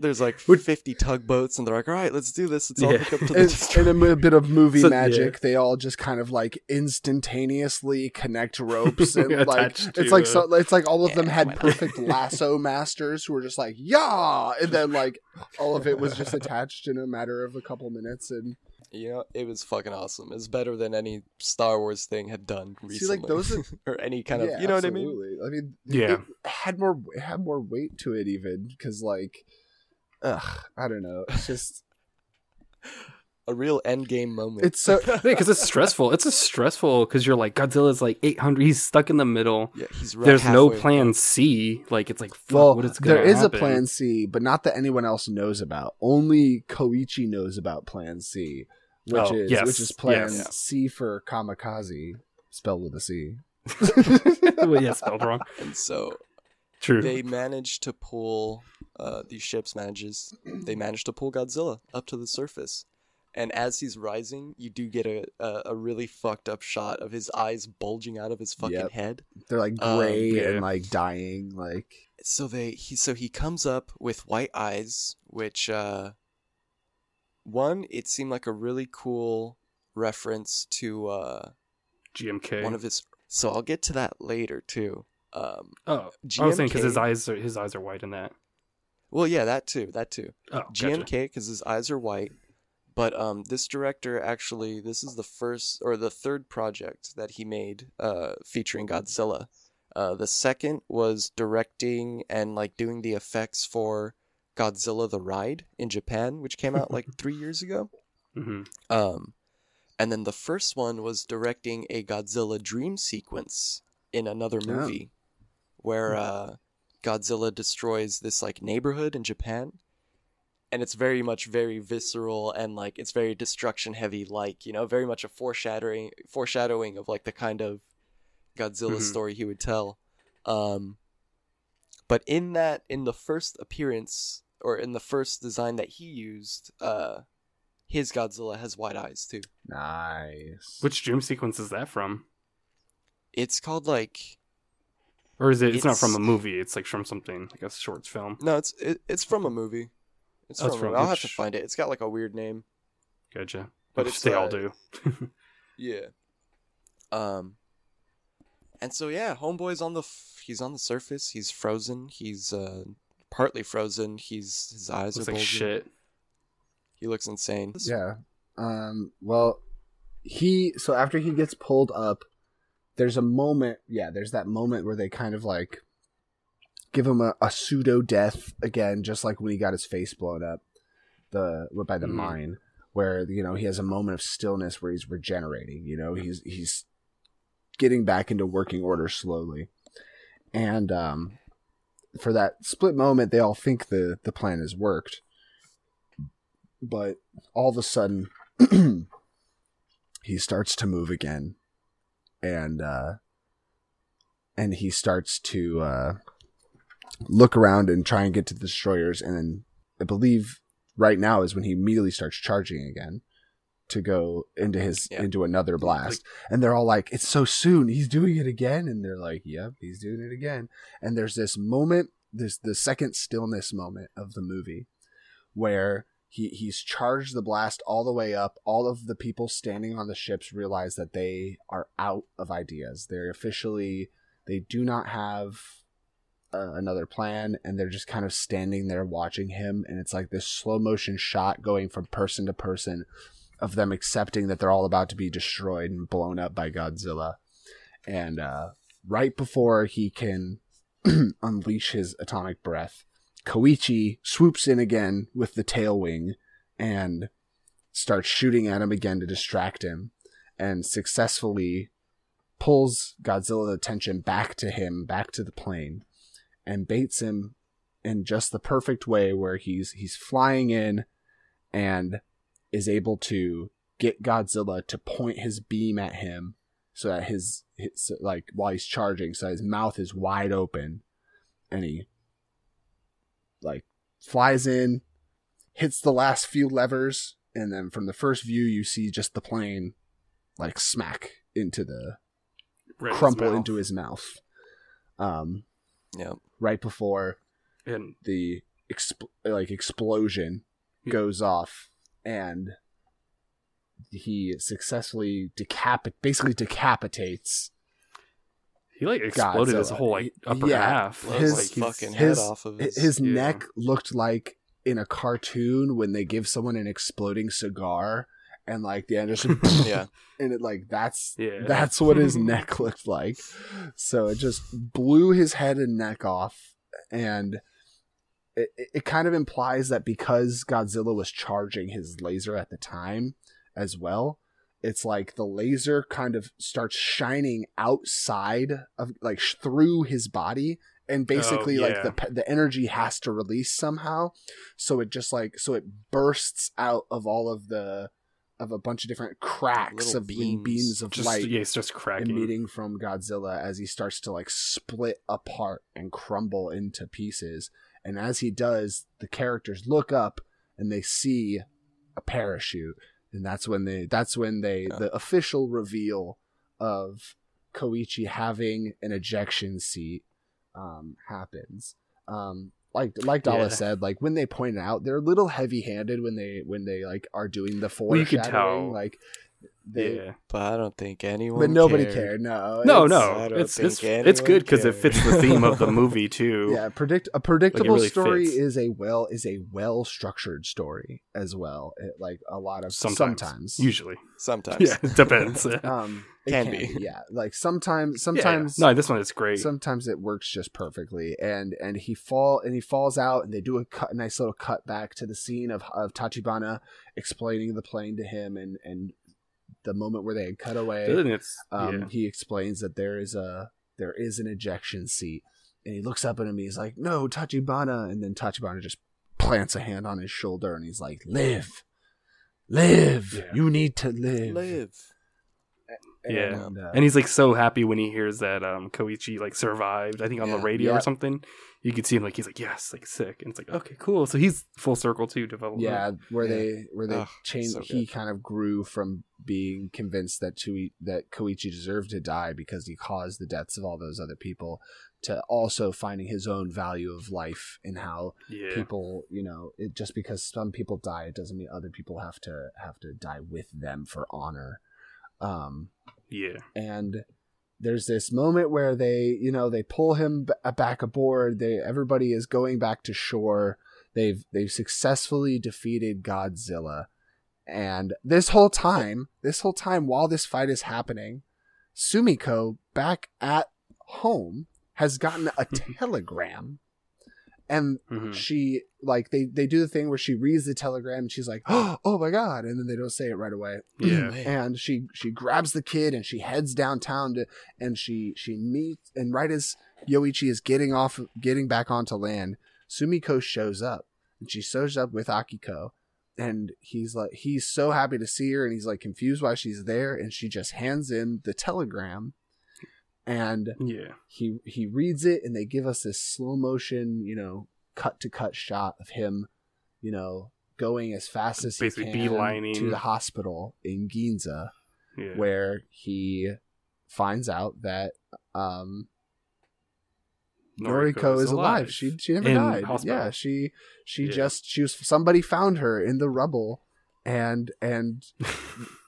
There's like 50 tugboats and they're like, "All right, let's do this. Let's all Yeah. hook up to the And, destroyer." and a m- bit of movie So- magic. yeah. They all just kind of like instantaneously connect ropes and like it's like uh, so it's like all of them had perfect lasso masters who were just like yeah, and then like all of it was just attached in a matter of a couple minutes and You know, it was fucking awesome. It's better than any Star Wars thing had done recently. See, like, those are- or any kind of, you know what I mean? I mean, Yeah. it had more it had more weight to it even because like, ugh, I don't know. It's just A real end game moment. it's so because it's stressful. It's a stressful because you're like Godzilla's like 800. He's stuck in the middle. yeah, he's right There's no plan. C. Like it's like fuck, well, what is gonna there is happen? a plan C, but not that anyone else knows about. Only Koichi knows about Plan C, which Oh, is yes, which is Plan yes. C for kamikaze, spelled with a C. well, yeah, spelled wrong. And so, True. they managed to pull uh, these ships manages they managed to pull Godzilla up to the surface. And as he's rising, you do get a, a, a really fucked up shot of his eyes bulging out of his fucking Yep. head. They're like Um, gray yeah. and like dying. Like So they he so he comes up with white eyes, which uh one, it seemed like a really cool reference to uh GMK. one of his so I'll get to that later too. Um oh, I was saying because his eyes are his eyes are white in that. Well, yeah, that too, that too. Oh. GMK because his eyes are white. But um, this director actually, this is the first or the third project that he made uh, featuring Godzilla. Uh, the second was directing and like doing the effects for Godzilla the Ride in Japan, which came out like three years ago. hmm Um, and then the first one was directing a Godzilla dream sequence in another Oh. movie, where uh, Godzilla destroys this like neighborhood in Japan, and it's very much very visceral and like it's very destruction heavy, like you know, very much a foreshadowing foreshadowing of like the kind of Godzilla Mhm. story he would tell. Um, but in that, in the first appearance or in the first design that he used, uh, his Godzilla has white eyes too. nice. Which dream sequence is that from? It's called like Or is it? It's, not from a movie. It's like from something like a short film. no, it's it, it's from a movie. It's Oh, from. it's a from movie. I'll have to find it. It's got like a weird name. Gotcha. But Which it's, they all uh, do. Yeah. Um. And so yeah, homeboy's on the f- he's on the surface. He's frozen. He's uh partly frozen. He's his eyes Looks are like shit. He looks insane. Yeah. Um. Well, he so after he gets pulled up, there's a moment. Yeah, there's that moment where they kind of like give him a, a pseudo death again, just like when he got his face blown up, the by the Mhm. mine, where you know he has a moment of stillness where he's regenerating. You know, he's he's getting back into working order slowly, and um, for that split moment, they all think the the plan has worked but all of a sudden he starts to move again and uh and he starts to uh look around and try and get to the destroyers and then i believe right now is when he immediately starts charging again to go into his Yeah. into another blast. And they're all like it's so soon he's doing it again. And they're like yep he's doing it again. And there's this moment this the second stillness moment of the movie where he he's charged the blast all the way up. All of the people standing on the ships realize that they are out of ideas. They're officially they do not have uh, another plan, and they're just kind of standing there watching him. And it's like this slow motion shot going from person to person of them accepting that they're all about to be destroyed and blown up by Godzilla. And uh, right before he can unleash his atomic breath, Koichi swoops in again with the tail wing and starts shooting at him again to distract him and successfully pulls Godzilla's attention back to him, back to the plane, and baits him in just the perfect way where he's he's flying in and is able to get Godzilla to point his beam at him so that his, his like while he's charging so his mouth is wide open and he like flies in, hits the last few levers, and then from the first view you see just the plane like smack into the Right in his crumple into his mouth. Um, Yeah. right before And the exp- like explosion Yeah. goes off, and he successfully decapit basically decapitates he like exploded his whole like upper Yeah. half. Blows His- like, his fucking his- head off of his, his. yeah. neck looked like in a cartoon when they give someone an exploding cigar and like the end just yeah. and it like that's Yeah. that's what his neck looked like so it just blew his head and neck off and it, it it kind of implies that because godzilla was charging his laser at the time as well it's like the laser kind of starts shining outside of like sh- through his body and basically oh, like yeah. the the energy has to release somehow so it just like so it bursts out of all of the of a bunch of different cracks Little of beams. beams of Just light yeah, it's just cracking. emitting from Godzilla as he starts to like split apart and crumble into pieces. And as he does, the characters look up and they see a parachute, and that's when they that's when they Yeah. the official reveal of Koichi having an ejection seat um, happens. Um, like like Dala Yeah. said, like when they point it out, they're a little heavy handed when they when they like are doing the Well, foreshadowing. tell. Like they, yeah. But I don't think anyone. but nobody cared. cared. No, No, it's- no, it's it's it's good because it fits the theme of the movie too. yeah predict a predictable really story fits. is a well is a well structured story as well it, like a lot of Sometimes. sometimes, Usually, Sometimes. yeah, it depends. um it Can can, be. be. yeah like sometimes yeah. sometimes no, this one is great. sometimes it works just perfectly and and he fall and he falls out and they do a cut, nice little cut back to the scene of of Tachibana explaining the plane to him and and the moment where they had cut away it's um, yeah. he explains that there is a there is an ejection seat, and he looks up at him. He's like, "No, Tachibana," and then Tachibana just plants a hand on his shoulder, and he's like, "Live, live. Yeah. You need to live." Live. Yeah. and, uh, and he's like so happy when he hears that um Koichi like survived. I think on the radio Yeah. or something. You could see him like he's like yes, like sick, and it's like okay, cool. So he's full circle too. development. yeah, where Yeah. they where they Ugh, changed. so he kind of grew from being convinced that Tui, that Koichi deserved to die because he caused the deaths of all those other people, to also finding his own value of life and how yeah, people you know it just because some people die it doesn't mean other people have to have to die with them for honor um yeah. and there's this moment where they you know they pull him b- back aboard. They everybody is going back to shore. They've they've successfully defeated godzilla. And this whole time this whole time while this fight is happening sumiko back at home has gotten a telegram and Mhm. she like they they do the thing where she reads the telegram and she's like oh my god. And then they don't say it right away. Yeah. and she she grabs the kid and she heads downtown to and she she meets and right as yoichi is getting off getting back onto land sumiko shows up. And she shows up with akiko. And he's like he's so happy to see her and he's like confused why she's there. And she just hands him the telegram and Yeah. he he reads it and they give us this slow motion you know cut to cut shot of him you know going as fast as Basically he can beelining. to the hospital in Ginza Yeah. where he finds out that um Noriko, is alive. She she never In died. hospital. Yeah, she she Yeah. just she was somebody found her in the rubble and and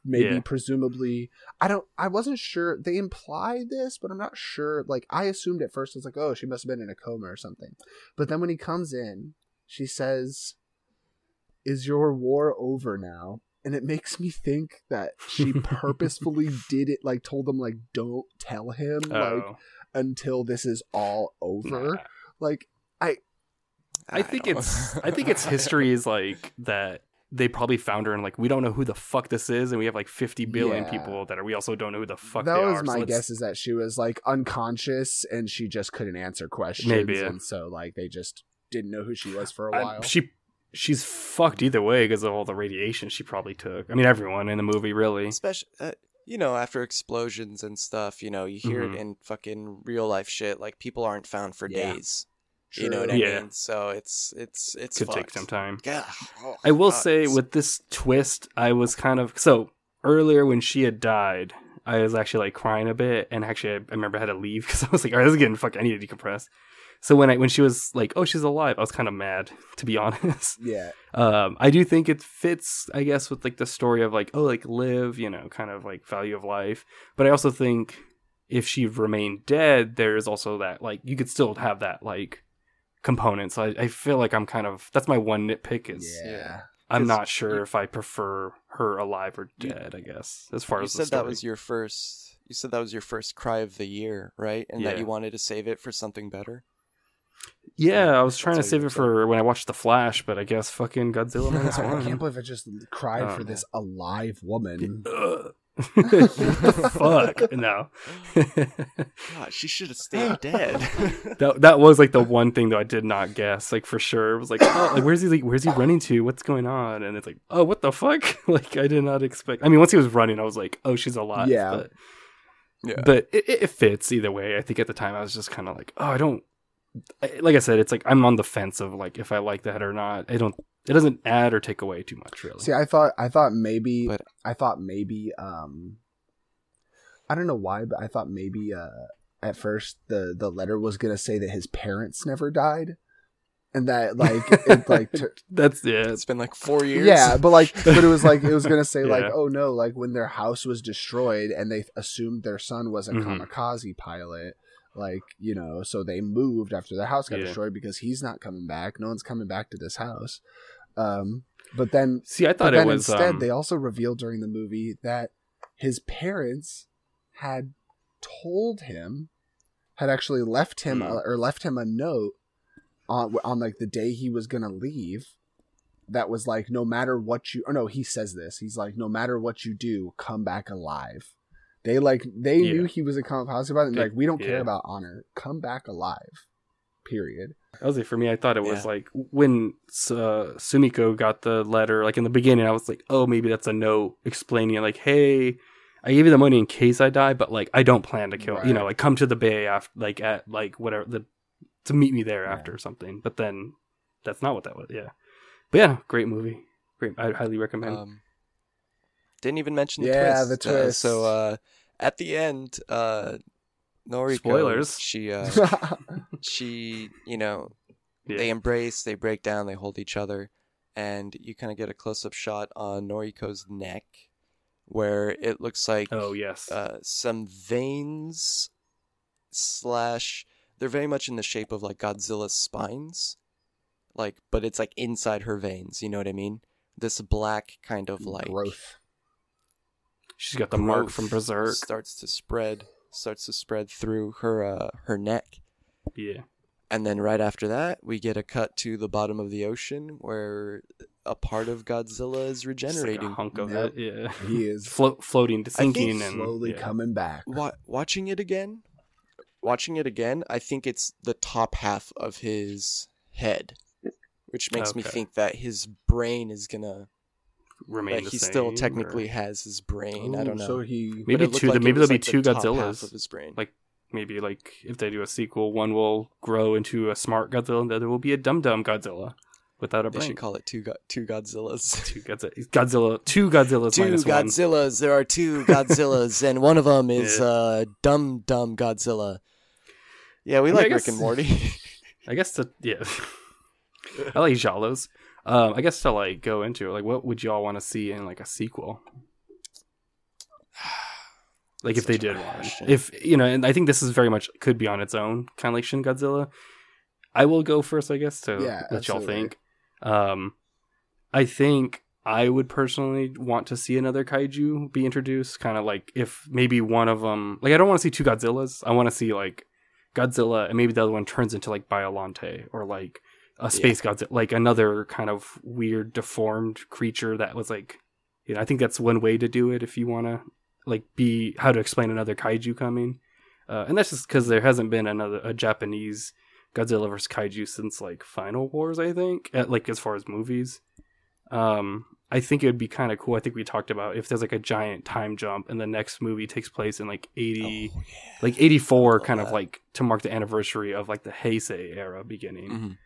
maybe Yeah. presumably I don't I wasn't sure they implied this, but I'm not sure. Like I assumed at first it's like, oh, she must have been in a coma or something. But then when he comes in, she says, Is your war over now? And it makes me think that she purposefully did it, like told them like don't tell him like Oh. until this is all over. Nah. Like I I think it's I think its history is like that they probably found her and like we don't know who the fuck this is and we have like 50 billion Yeah. people that are we also don't know who the fuck that they was are. my so guess is that she was like unconscious and she just couldn't answer questions Maybe, and so like they just didn't know who she was for a while she she's fucked either way because of all the radiation she probably took. I mean everyone in the movie really. especially uh, you know after explosions and stuff you know you hear Mhm. it in fucking real life shit like people aren't found for Yeah. days you know what i True. Yeah. mean so it's it's it's Could fucked. take some time. yeah oh, I will God, say with this twist, I was kind of so earlier when she had died. I was actually like crying a bit, and actually I, I remember I had to leave because I was like, "All right, this is getting fuck. I need to decompress." So when I when she was like, "Oh, she's alive," I was kind of mad to be honest. yeah um, I do think it fits, I guess, with like the story of like, oh, like live, you know, kind of like value of life. But I also think if she remained dead, there is also that like you could still have that like component. So I, I feel like I'm kind of that's my one nitpick is yeah I'm not sure you- if I prefer her alive or You- dead. I guess as far you as the said that story. was your first you said that was your first cry of the year right and that you wanted to save it for something better yeah. I was trying to That's what save you it for when I watched The Flash, but I guess fucking Godzilla minus I can't believe I just cried Oh, for this alive woman Ugh. What the fuck? No. God, she should have stayed dead. that that was like the one thing that I did not guess, like for sure. It was like, oh, like where's he? Like, where's he running to? What's going on? And it's like, oh, what the fuck? like I did not expect. I mean, once he was running, I was like, oh, she's alive. Yeah. But, yeah. but it, it it fits either way. I think at the time I was just kind of like, oh, I don't. I- Like I said, it's like I'm on the fence of like if I like that or not. I don't. It doesn't add or take away too much, really. See, I thought I thought maybe But- I thought maybe um I don't know why, but I thought maybe uh at first the the letter was gonna say that his parents never died, and that like it like t- That's yeah. it's been like four years. yeah, but like but it was like it was gonna say like oh no like when their house was destroyed and they assumed their son was a Mhm. kamikaze pilot. Like you know, so they moved after the house got Yeah. destroyed because he's not coming back. No one's coming back to this house. Um, but then See, I thought it was. instead, um, they also revealed during the movie that his parents had told him, had actually left him Hmm. uh, or left him a note on on like the day he was gonna leave. That was like, no matter what you, or no, he says this. He's like, no matter what you do, come back alive. They like they Yeah. knew he was a kamikaze about it. And They- like, we don't care yeah. about honor. Come back alive. Period. I was like, for me, I thought it was Yeah. like when uh, Sumiko got the letter, like in the beginning, I was like, oh, maybe that's a note explaining, like, hey, I gave you the money in case I die, but like, I don't plan to kill, you know, Right. like come to the bay after, like at like whatever the to meet me there Yeah. after or something. But then that's not what that was. Yeah, but yeah, great movie. Great, I highly recommend. Um, didn't even mention the twist. Yeah, twist. the Uh, twist. so uh, at the end, uh, Noriko, Spoilers. She uh, she you know yeah. they embrace, they break down, they hold each other, and you kind of get a close up shot on Noriko's neck, where it looks like oh yes, uh, some veins slash they're very much in the shape of like Godzilla's spines, like but it's like inside her veins. You know what I mean? This black kind of like growth. She's got the mark from Berserk. starts to spread, starts to spread through her uh, her neck. Yeah, And then right after that, we get a cut to the bottom of the ocean where a part of Godzilla is just like a regenerating. hunk of Yep. it. Yeah, He is Float, floating, to sinking, and slowly yeah. coming back. Wa- watching it again, watching it again, I think it's the top half of his head, which makes me think that his brain is gonna. Remain That the he same, still or- technically has his brain. I don't know. So he Maybe two- like maybe there'll be like two top half Godzillas. of his brain. Like, maybe like if they do a sequel, one will grow into a smart Godzilla, and the other will be a dumb dumb Godzilla without a they brain. should call it two go- two Godzillas. two Godzilla, Godzilla, two Godzillas two minus one. Godzillas. There are two Godzillas, and one of them is Yeah. uh, dumb dumb Godzilla. Yeah, we I mean, I like Rick and Morty. I guess to yeah, I like Jalos. Um, I guess to like go into it, like, what would y'all want to see in like a sequel? Like if they did one, if you know, and I think this is very much could be on its own, kind of like Shin Godzilla. I will go first, I guess, to Yeah, let y'all think. Um, I think I would personally want to see another kaiju be introduced, kind of like if maybe one of them, like I don't want to see two Godzillas. I want to see like Godzilla, and maybe the other one turns into like Biolante or like a space Godzilla, like another kind of weird deformed creature that was like, you know, I think that's one way to do it if you want to like be how to explain another kaiju coming, uh, and that's just because there hasn't been another a Japanese Godzilla vs kaiju since like Final Wars, I think, at, like as far as movies. Um, I think it would be kind of cool. I think we talked about if there's like a giant time jump and the next movie takes place in like 80 Oh, like 84 Love kind of like to mark the anniversary of like the Heisei era beginning Mhm.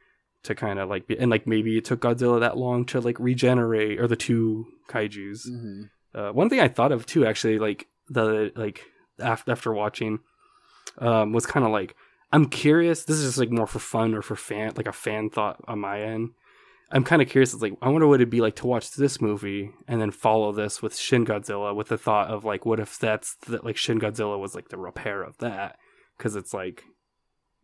To kind of like be, and like maybe it took Godzilla that long to like regenerate or the two kaijus. hmm Uh, one thing I thought of too, actually, like the like after after watching, um, was kind of like I'm curious. This is just like more for fun or for fan, like a fan thought on my end. I'm kind of curious. It's like I wonder what it'd be like to watch this movie and then follow this with Shin Godzilla with the thought of like, what if that's the, like Shin Godzilla was like the repair of that because it's like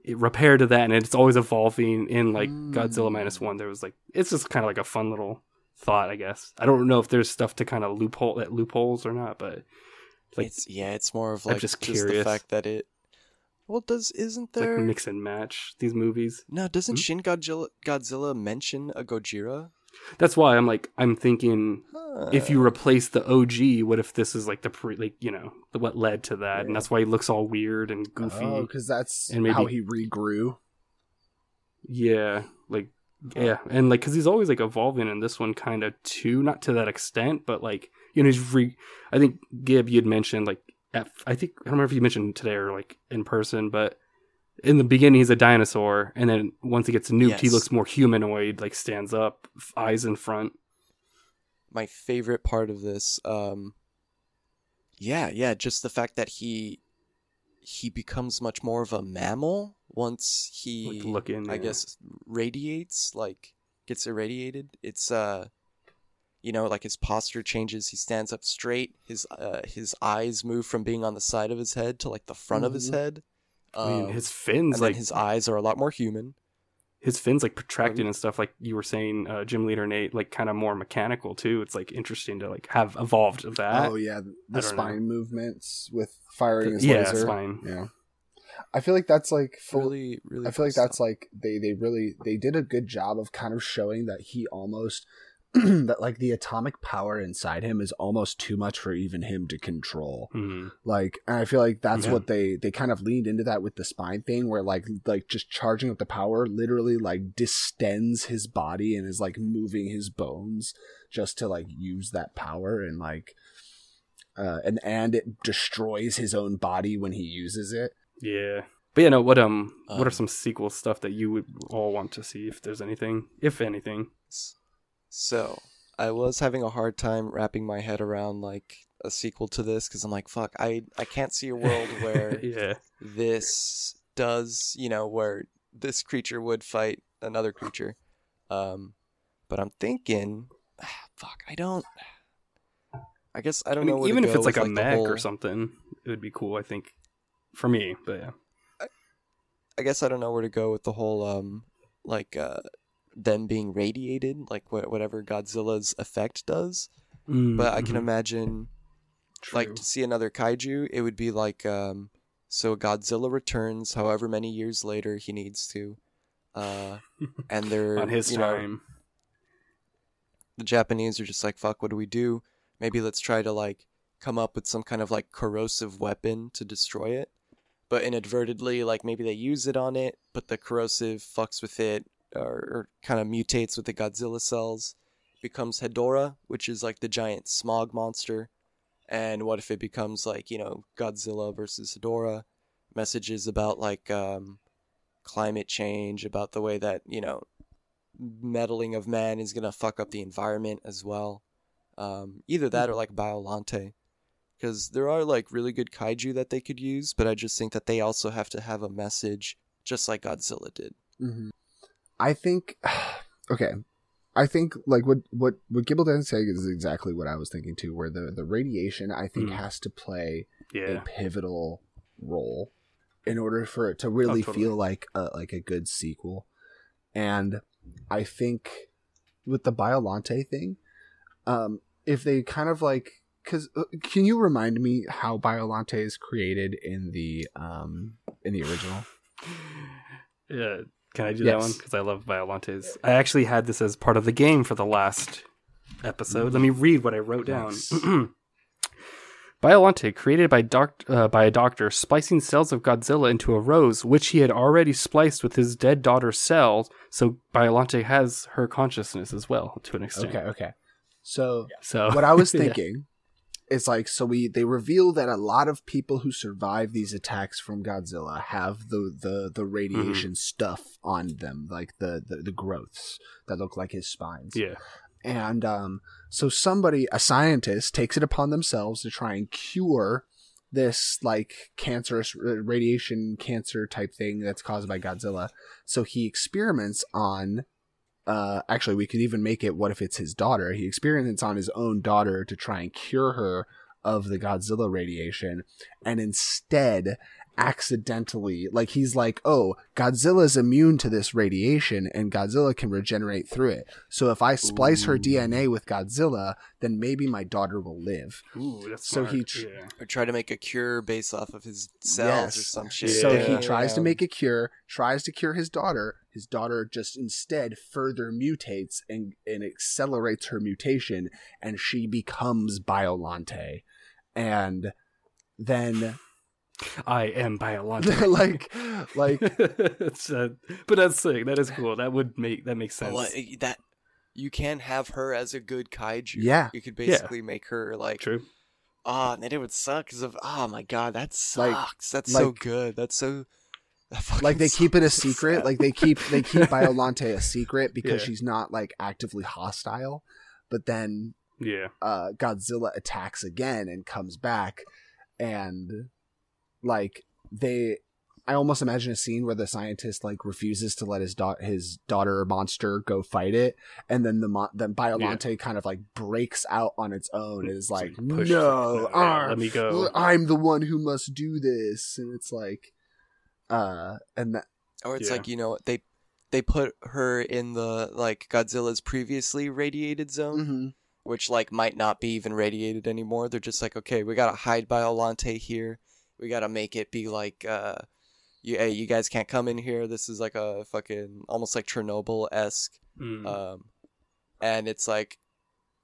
repair to that and it's always evolving in like Godzilla Mm. minus one. There was like it's just kind of like a fun little thought, I guess. I don't know if there's stuff to kind of loophole that loopholes or not, but like it's yeah, it's more of I'm like just just, the fact that it. Well, does isn't it's like there? mix and match these movies. no, doesn't Hmm? Shin Godzilla Godzilla mention a Gojira? That's why I'm like I'm thinking if Uh. you replace the OG, what if this is like the pre like you know what led to that, and that's why he looks all weird and goofy. Oh, because that's And maybe- how he regrew. Yeah, like yeah, and like because he's always like evolving in this one kind of too, not to that extent, but like you know he's re. I think Gib you'd mentioned like at, I think I don't remember if you mentioned today or like in person, but in the beginning he's a dinosaur, and then once he gets nuked, he looks more humanoid, like stands up, f- eyes in front. my favorite part of this um yeah yeah just the fact that he he becomes much more of a mammal once he Like looking, i yeah. guess radiates like gets irradiated it's uh you know like his posture changes he stands up straight his uh his eyes move from being on the side of his head to like the front of his Mhm. Head I mean, Um, his fins and like his eyes are a lot more human. his fins like protracted and stuff like you were saying uh, gym leader nate like kind of more mechanical too. It's like interesting to like have evolved of that. Oh yeah, the don't spine movements with firing his yeah laser. spine. Yeah, I feel like that's like full. really really I feel like cool that's like they they really they did a good job of kind of showing that he almost that like the atomic power inside him is almost too much for even him to control. Mhm. Like, and I feel like that's Yeah. what they they kind of leaned into that with the spine thing, where like like just charging up the power literally like distends his body and is like moving his bones just to like use that power and like uh and and it destroys his own body when he uses it. Yeah. But yeah, no, what um, what Um, are some sequel stuff that you would all want to see if there's anything, if anything? So I was having a hard time wrapping my head around like a sequel to this because I'm like, fuck, I I can't see a world where yeah. this does, you know, where this creature would fight another creature. Um, but I'm thinking, fuck, I don't. I guess I I don't mean, know. Even to if it's like a mech whole- or something, it would be cool. I think for me, but yeah. I guess I don't know where to go with the whole um, like uh, them being radiated, like wha- whatever Godzilla's effect does. But I can Mhm. imagine like to see another kaiju it would be like um so godzilla returns however many years later he needs to uh and they're on his you know, time. the japanese are just like fuck what do we do maybe let's try to like come up with some kind of like corrosive weapon to destroy it but inadvertently like maybe they use it on it but the corrosive fucks with it or, or kind of mutates with the godzilla cells becomes hedorah which is like the giant smog monster. And what if it becomes like you know godzilla versus hedorah messages about like um climate change about the way that you know meddling of man is gonna fuck up the environment as well. Um either that or like biolante because there are like really good kaiju that they could use but i just think that they also have to have a message just like godzilla did. Hmm I think okay. I think like what what what Gibble saying is exactly what I was thinking too. Where the the radiation I think Mm. has to play Yeah. a pivotal role in order for it to really Oh, totally. feel like a, like a good sequel. And I think with the Biolante thing, um, if they kind of like, because uh, can you remind me how Biolante is created in the um in the original? Yeah. Can I do that one? Because I love Biolantes. I actually had this as part of the game for the last episode. Let me read what I wrote down. Biolante, created by, doc- uh, by a doctor, splicing cells of Godzilla into a rose, which he had already spliced with his dead daughter's cells. So Biolante has her consciousness as well, to an extent. Okay, okay. So So what I was Yeah. thinking is like so we they reveal that a lot of people who survive these attacks from Godzilla have the the the radiation stuff on them, like the, the the growths that look like his spines. yeah, And um so somebody a scientist takes it upon themselves to try and cure this like cancerous radiation cancer type thing that's caused by Godzilla. So he experiments on uh actually we could even make it what if it's his daughter. He experiments on his own daughter to try and cure her of the Godzilla radiation and instead accidentally like he's like oh godzilla's immune to this radiation and godzilla can regenerate through it so if i splice her dna with godzilla then maybe my daughter will live Ooh, that's So smart. he tr- yeah. Or try to make a cure based off of his cells or some shit. so Yeah. he tries to make a cure tries to cure his daughter his daughter just instead further mutates and, and accelerates her mutation and she becomes biolante and then I am Biolante. like like it's, uh, but that's sick. That is cool. That would make that makes sense. Well, that you can have her as a good kaiju. Yeah. you could basically make her like True. Ah, and it would suck because of oh my god, that Like- sucks. That's so good. That's so. That like they keep it a secret like they keep they keep biolante a secret because Yeah. she's not like actively hostile but then Yeah. uh godzilla attacks again and comes back and like they i almost imagine a scene where the scientist like refuses to let his da- his daughter monster go fight it and then the mo- then biolante kind of like breaks out on its own and is like Push- no yeah, ah, let me go. i'm the one who must do this and it's like uh and that Or it's Yeah. like you know they they put her in the like Godzilla's previously radiated zone, mhm. which like might not be even radiated anymore. They're just like, okay, we gotta hide Biolante here. We gotta make it be like, uh, you, hey, you guys can't come in here. This is like a fucking almost like Chernobyl esque Mm. um, and it's like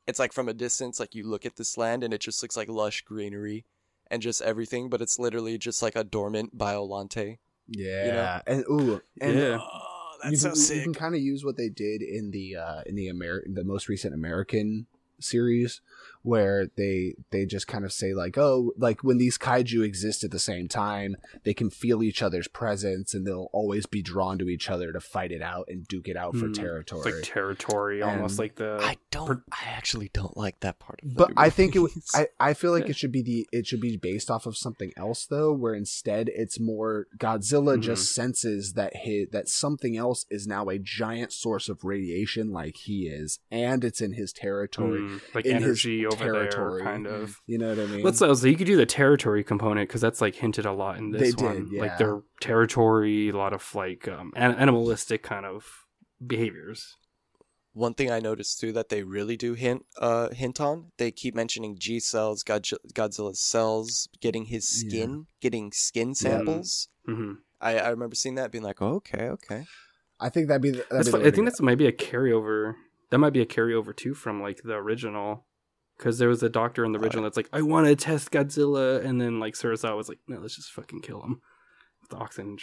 it's like from a distance like you look at this land and it just looks like lush greenery and just everything but it's literally just like a dormant biolante yeah you know? and ooh and Yeah. oh you that's so can, You can kind of use what they did in the uh, in the Amer- the most recent American series, where they they just kind of say like, oh, like when these kaiju exist at the same time, they can feel each other's presence, and they'll always be drawn to each other to fight it out and duke it out for territory. It's like territory, almost like the. i don't per- i actually don't like that part of the but I think it. w- I I feel like Yeah. it should be the it should be based off of something else though, where instead it's more Godzilla Mhm. just senses that his, that something else is now a giant source of radiation like he is, and it's in his territory. Mm, like in his energy over territory. there, kind of. You know what I mean? Let's so you could do the territory component because that's like hinted a lot in this They one. did, Like their territory, a lot of like um, an- animalistic kind of behaviors. one thing i noticed too that they really do hint uh hint on they keep mentioning g cells Godzi- godzilla's cells getting his Yeah. skin getting skin samples hmm I, I remember seeing that being like oh, okay okay I think that'd be. The, that'd That's be the I think go. that's might be a carryover. That might be a carryover too from like the original, because there was a doctor in the original that's like, I want to test Godzilla, and then like Serizawa was like, No, let's just fucking kill him with the oxygen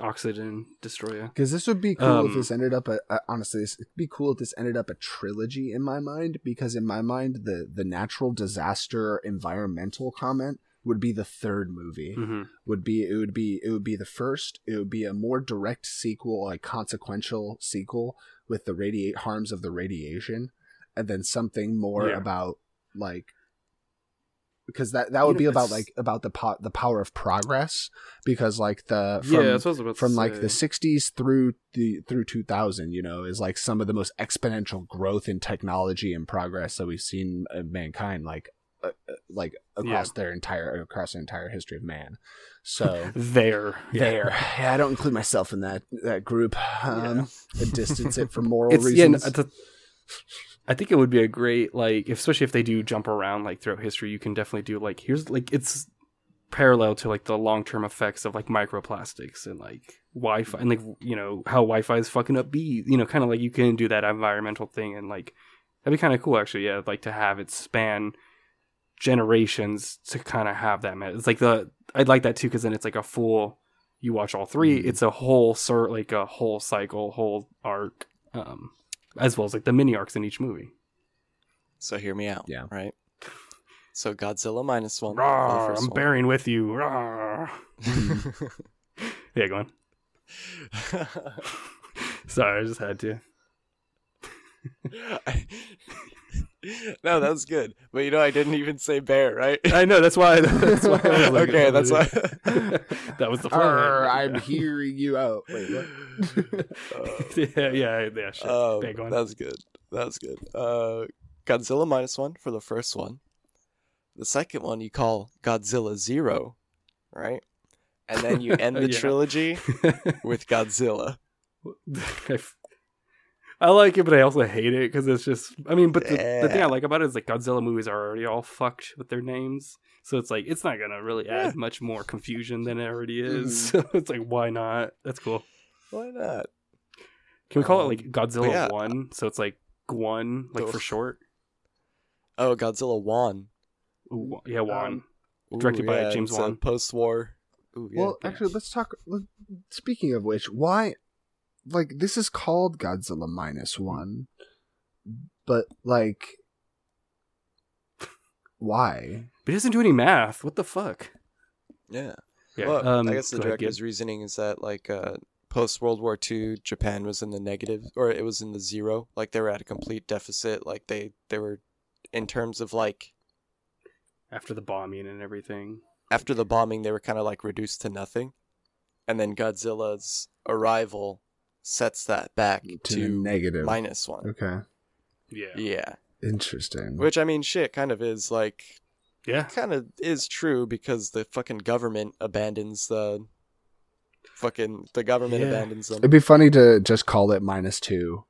oxygen destroyer. Because this would be cool if Um, this ended up a, a honestly, this, it'd be cool if this ended up a trilogy in my mind. Because in my mind, the the natural disaster environmental comment would be the third movie. hmm Would be it would be it would be the first. It would be a more direct sequel, like consequential sequel with the radiate harms of the radiation, and then something more Yeah. about like because that that would You be about like about the po- the power of progress because like the from, yeah, that's what I was about to from like the 60s through the through 2000 you know is like some of the most exponential growth in technology and progress that we've seen in mankind like uh, uh, like across their entire across the entire history of man. So there, yeah. there. Yeah i don't include myself in that that group. Um I distance it for moral It's reasons no, it's a- I think it would be a great like, especially if they do jump around like throughout history. You can definitely do like here's like it's parallel to like the long term effects of like microplastics and like Wi-Fi and like you know how Wi-Fi is fucking up bees. You know, kind of like you can do that environmental thing and like that'd be kind of cool actually. Yeah, like to have it span generations to kind of have that. It's like the I'd like that too because then it's like a full. You watch all 3 Mhm. It's a whole sort like a whole cycle, whole arc, um, as well as like the mini arcs in each movie. So hear me out. Yeah. Right. So Godzilla minus one. Rawr, I'm one. bearing with you. Yeah, go on. Sorry, I just had to. No, that's good. But you know, I didn't even say bear, right? I know that's why. That's why. I was Okay, that's why- that was the plan. Arr, i'm hearing you out wait what yeah, yeah, yeah. Shit. Um, yeah, go on. that's good. That's good. Uh, Godzilla minus one for the first one. The second one you call Godzilla Zero, right? and then you end the Yeah. trilogy with Godzilla. I f- I like it, but I also hate it because it's just. I mean, but the, the thing I like about it is like Godzilla movies are already all fucked with their names, so it's like it's not gonna really add Yeah. much more confusion than it already is. Mhm. So it's like, why not? That's cool. Why not? Can we call Um, it like Godzilla yeah. One? So it's like Gwon, like for short. Oh, Godzilla One. Ooh, yeah, Wan. Ooh, Directed by yeah, James it's Wan. Post-war. Ooh, yeah. well, actually, let's talk. let- Speaking of which, why? Like, this is called Godzilla minus one, but like, why? but he doesn't do any math. What the fuck? yeah. Yeah. Well, um, I guess the go ahead, director's reasoning is that like uh, post World War II, Japan was in the negative, or it was in the zero. Like they were at a complete deficit. Like they they were, in terms of like after the bombing and everything. after the bombing, they were kind of like reduced to nothing, and then Godzilla's arrival sets that back To, to, minus one. Okay, Yeah. Yeah, interesting. which I mean, shit, kind of is like Yeah. kind of is true because the fucking government abandons the fucking the government Yeah. abandons them. It'd be funny to just call it minus two,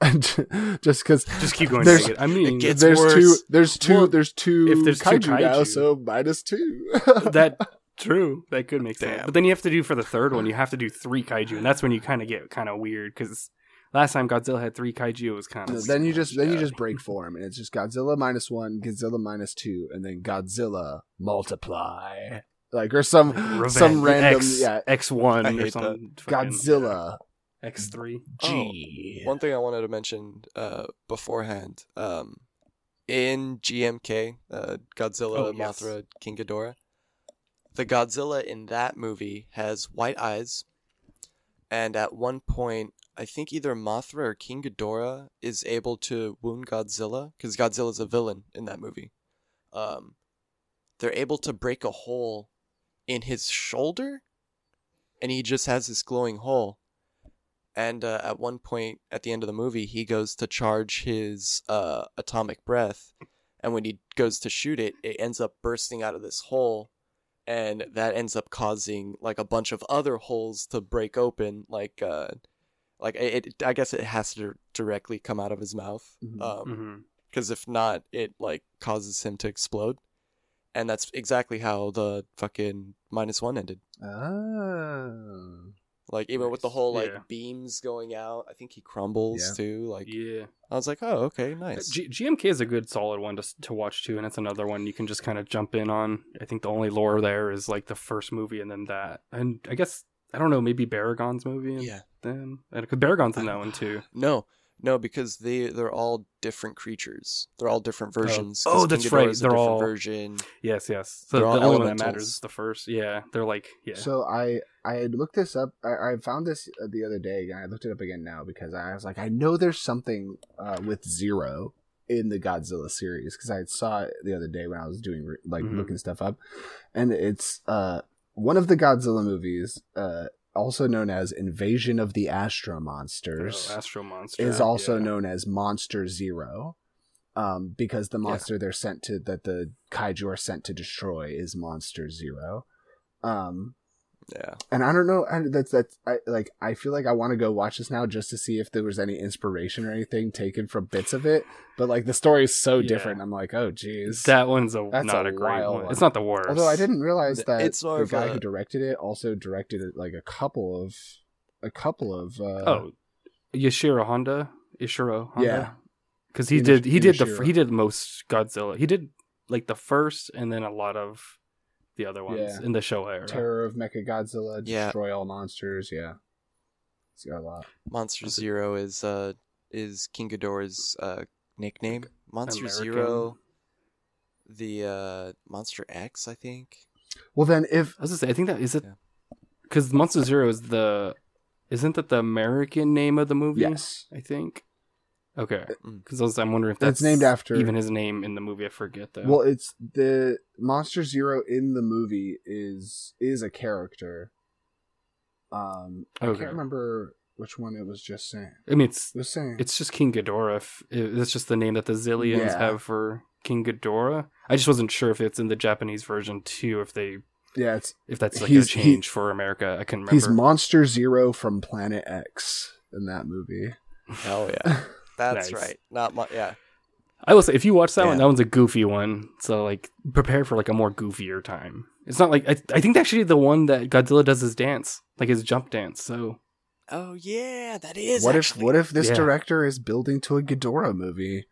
just because Just keep going. There's- There's, I mean, gets there's worse. two. There's two. Well, there's two. if there's two kaiju, now, so minus two. that true. That could make sense. But then you have to do for the third one. You have to do three kaiju, and that's when you kind of get kind of weird because last time Godzilla had three kaiju, it was kind No, of then you just then you just break form, and it's just Godzilla minus one, Godzilla minus two, and then Godzilla multiply, like or some some random X, yeah X one or hate something. Godzilla X three. G. One thing I wanted to mention uh, beforehand, um, in GMK, uh, Godzilla, Oh, yes. Mothra, King Ghidorah, the Godzilla in that movie has white eyes, and at one point, I think either Mothra or King Ghidorah is able to wound Godzilla because Godzilla's a villain in that movie. Um, they're able to break a hole in his shoulder, and he just has this glowing hole. And uh, at one point at the end of the movie, he goes to charge his uh, atomic breath, and when he goes to shoot it, it ends up bursting out of this hole, and that ends up causing like a bunch of other holes to break open. Like, uh, like it, it- I guess it has to directly come out of his mouth, Mhm. um, because if not, it like causes him to explode, and that's exactly how the fucking minus one ended. Oh. Like even with the whole like Yeah. beams going out, I think he crumbles Yeah. too. Like Yeah. I was like, oh okay, uh, nice. G- GMK is a good solid one to to watch too, and it's another one you can just kind of jump in on. I think the only lore there is like the first movie and then that, and I guess I don't know, maybe Baragon's movie. And yeah. Then and 'cause Baragon's in that one too. No, no, because they they're all different creatures. They're all different versions. Oh, that's King right, they're different all- version. Yes, yes. So They're the all only one that matters is the first. Yeah, they're like yeah. So I I had looked this up. I, I found this uh, the other day, and I looked it up again now because I was like, I know there's something uh, with Zero in the Godzilla series because I saw it the other day when I was doing re- like Mhm. looking stuff up, and it's uh one of the Godzilla movies, uh, also known as Invasion of the Astro Monsters, Oh, Astro Monster is also yeah. known as Monster Zero. Um, because the Yeah. monster they're sent to that the kaiju are sent to destroy is Monster Zero. Um, Yeah. and I don't know. And that's that's I like. I feel like I want to go watch this now just to see if there was any inspiration or anything taken from bits of it. But like the story is so Yeah. different. I'm like, oh geez. That one's a That's not a a, great one. one. It's not the worst. Although I didn't realize that It's the of guy a- who directed it also directed like a couple of a couple of. Uh, Oh, Yashiro Honda, Ishiro Honda. Yeah. because he Inish- did he did the he did most Godzilla. He did like the first and then a lot of the other ones Yeah. in the Showa era. Terror of Mechagodzilla, Yeah. destroy all monsters. Yeah, it's got a lot. Monster That's. Zero is uh is King Ghidorah's uh nickname. Monster American. Zero, the uh Monster X, I think. Well, then if I was gonna say I think that is it Yeah. because Monster Zero is the isn't that the American name of the movie? yes, I think. Okay, Mm. because I'm wondering if that's It's named after- even his name in the movie. I forget though. well, it's the Monster Zero in the movie is is a character. Um, I can't remember which one it was just saying. I mean, it's It was saying it's just King Ghidorah. If, it- that's just the name that the Xiliens Yeah. have for King Ghidorah. I just wasn't sure if it's in the Japanese version too. If they Yeah, it's If that's like He's- a he- change for America, I can remember. he's Monster Zero from Planet X in that movie. Hell yeah. That's Nice. right. Not my yeah. I will say, if you watch that one, that one's a goofy one. So like, prepare for like a more goofier time. It's not like I, I think actually the one that Godzilla does his dance, like his jump dance. So Oh yeah, that is. what actually- if what if this Yeah. director is building to a Ghidorah movie,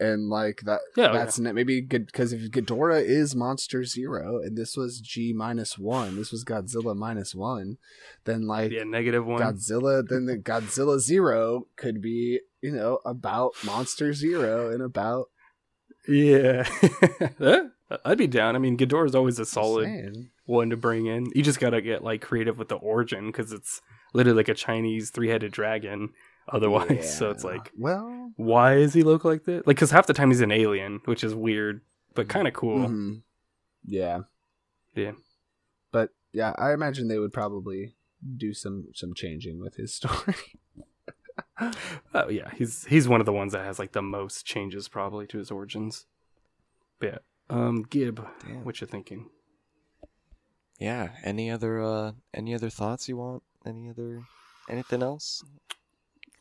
and like that? Yeah, oh, that's ne- maybe good because if Ghidorah is Monster Zero and this was G minus one, this was Godzilla minus one, then like yeah, negative one. Godzilla, then the Godzilla Zero could be you know about Monster Zero and about Yeah, I'd be down. I mean, Ghidorah is always a solid one to bring in. You just gotta get like creative with the origin because it's literally like a Chinese three-headed dragon. Otherwise, so it's like, well, why is he look like that? Like, because half the time he's an alien, which is weird, but kind of cool. mhm. yeah, Yeah. but yeah, I imagine they would probably do some some changing with his story. Oh yeah, he's he's one of the ones that has like the most changes probably to his origins. But yeah, um, Gib, Damn. what you thinking? Yeah. Any other uh any other thoughts you want? Any other anything else?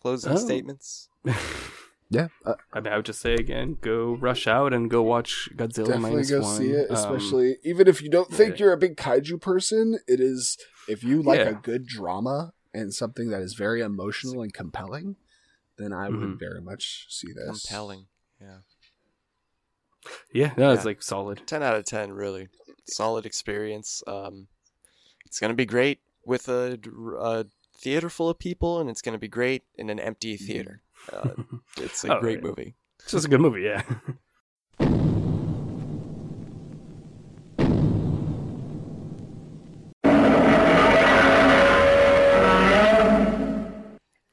Closing Oh. statements? yeah, uh, I mean, I would just say again, go rush out and go watch Godzilla definitely minus go one. see it. Um, Especially even if you don't think yeah. you're a big kaiju person, it is if you like Yeah. a good drama and something that is very emotional and compelling, then I would Mhm. very much see this. Compelling. Yeah. yeah, no, it's like solid. 10 out of 10 really solid experience um it's gonna be great with a, a theater full of people and it's gonna be great in an empty theater. Uh, it's a Oh, great movie. It's just a good movie, yeah.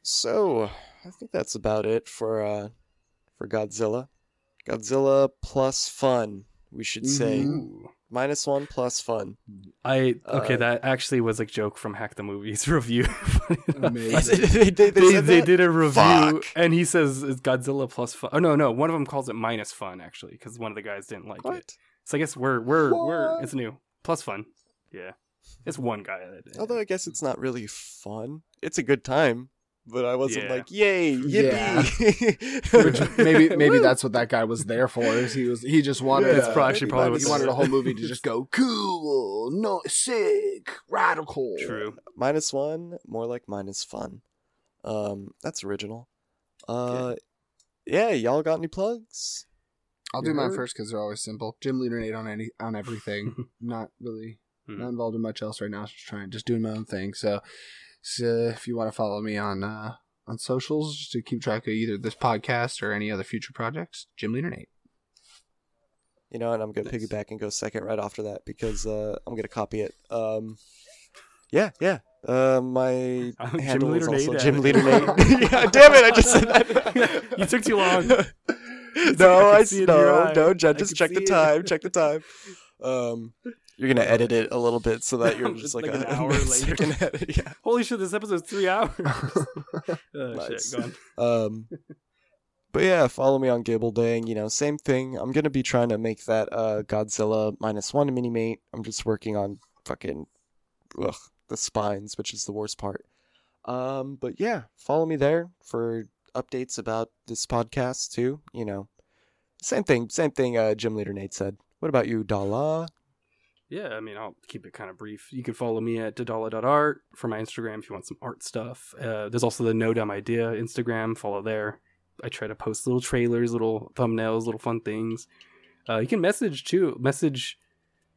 so i think that's about it for uh for godzilla. Godzilla plus fun we should say minus one plus fun I okay, Uh, that actually was a joke from Hack the Movies review. Amazing. they, they, They, said they did a review, Fuck. and he says it's Godzilla plus fun. Oh no, no, one of them calls it minus fun actually, because one of the guys didn't like it. So I guess we're we're we're it's new plus fun. Yeah, it's one guy. That, although i guess it's not really fun it's a good time but i wasn't Yeah. like yay Yeah. yippee Which maybe maybe that's what that guy was there for. Is he was he just wanted That's uh, pro- actually probably he what wanted the- the whole movie to just go cool, no sick, radical. true. minus one, more like minus fun. Um, that's original. Uh, yeah, y'all got any plugs? I'll You do mine heard? first because they're always simple. Gym Leader Nate on any on everything. not really Hmm. not involved in much else right now. Just trying just doing my own thing. So, so if you want to follow me on uh, on socials just to keep track of either this podcast or any other future projects, Gym Leader Nate. You know, and I'm gonna Nice. piggyback and go second right after that because uh, I'm gonna copy it. Um, yeah, yeah. Uh, my I'm Gym handle is Leader also Nate Gym at- Leader Nate. yeah, damn it! I just said that. You took too long. no, I I, see it in your no, no. Judge, just check the see it. time. Check the time. Um, you're gonna edit it a little bit so that you're just like, like a, an hour later. Edit, yeah. Holy shit! This episode's three hours. oh Nice. shit! Um, but yeah, follow me on Gibbledang. You know, same thing. I'm gonna be trying to make that uh, Godzilla minus one mini mate. I'm just working on fucking ugh, the spines, which is the worst part. Um, but yeah, follow me there for updates about this podcast too. You know, same thing. Same thing. Uh, Gym Leader Nate said. What about you, Dala? Yeah, I mean, I'll keep it kind of brief. You can follow me at dadala.art for my Instagram if you want some art stuff. Uh, there's also the No Dumb Idea Instagram. Follow there. I try to post little trailers, little thumbnails, little fun things. Uh, you can message too. Message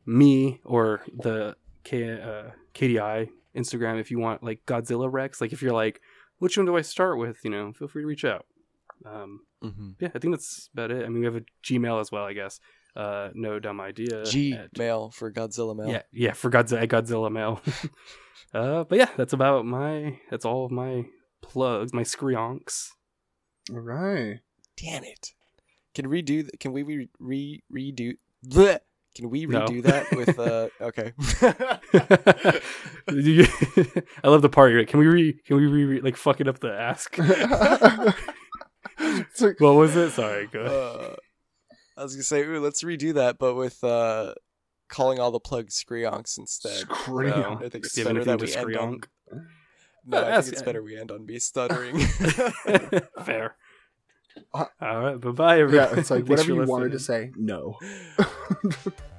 me or the K- uh, KDI Instagram if you want like Godzilla recs. Like if you're like, which one do I start with? You know, feel free to reach out. Um, Mm-hmm. yeah, I think that's about it. I mean, we have a Gmail as well, I guess. Uh, no dumb idea. G at- mail for Godzilla mail. yeah, yeah, for Godzilla, Godzilla mail. uh, but yeah, that's about my. That's all of my plugs, my screonks. All right. Damn it. Can we do? Th- can we re, re redo? Bleh. Can we No. redo that with? uh Okay. I love the part. You're like, can we re? Can we re? re like fucking up the ask? Like- what was it? Sorry, go. ahead. uh, I was gonna say, ooh, let's redo that, but with uh, calling all the plugs Screonks instead. Screonk. I think it's better that we end on. Screonk. No, I think it's better we end on me stuttering. Fair. Uh, All right. Bye bye, everyone. Yeah, it's like Thanks whatever for you wanted to say. No.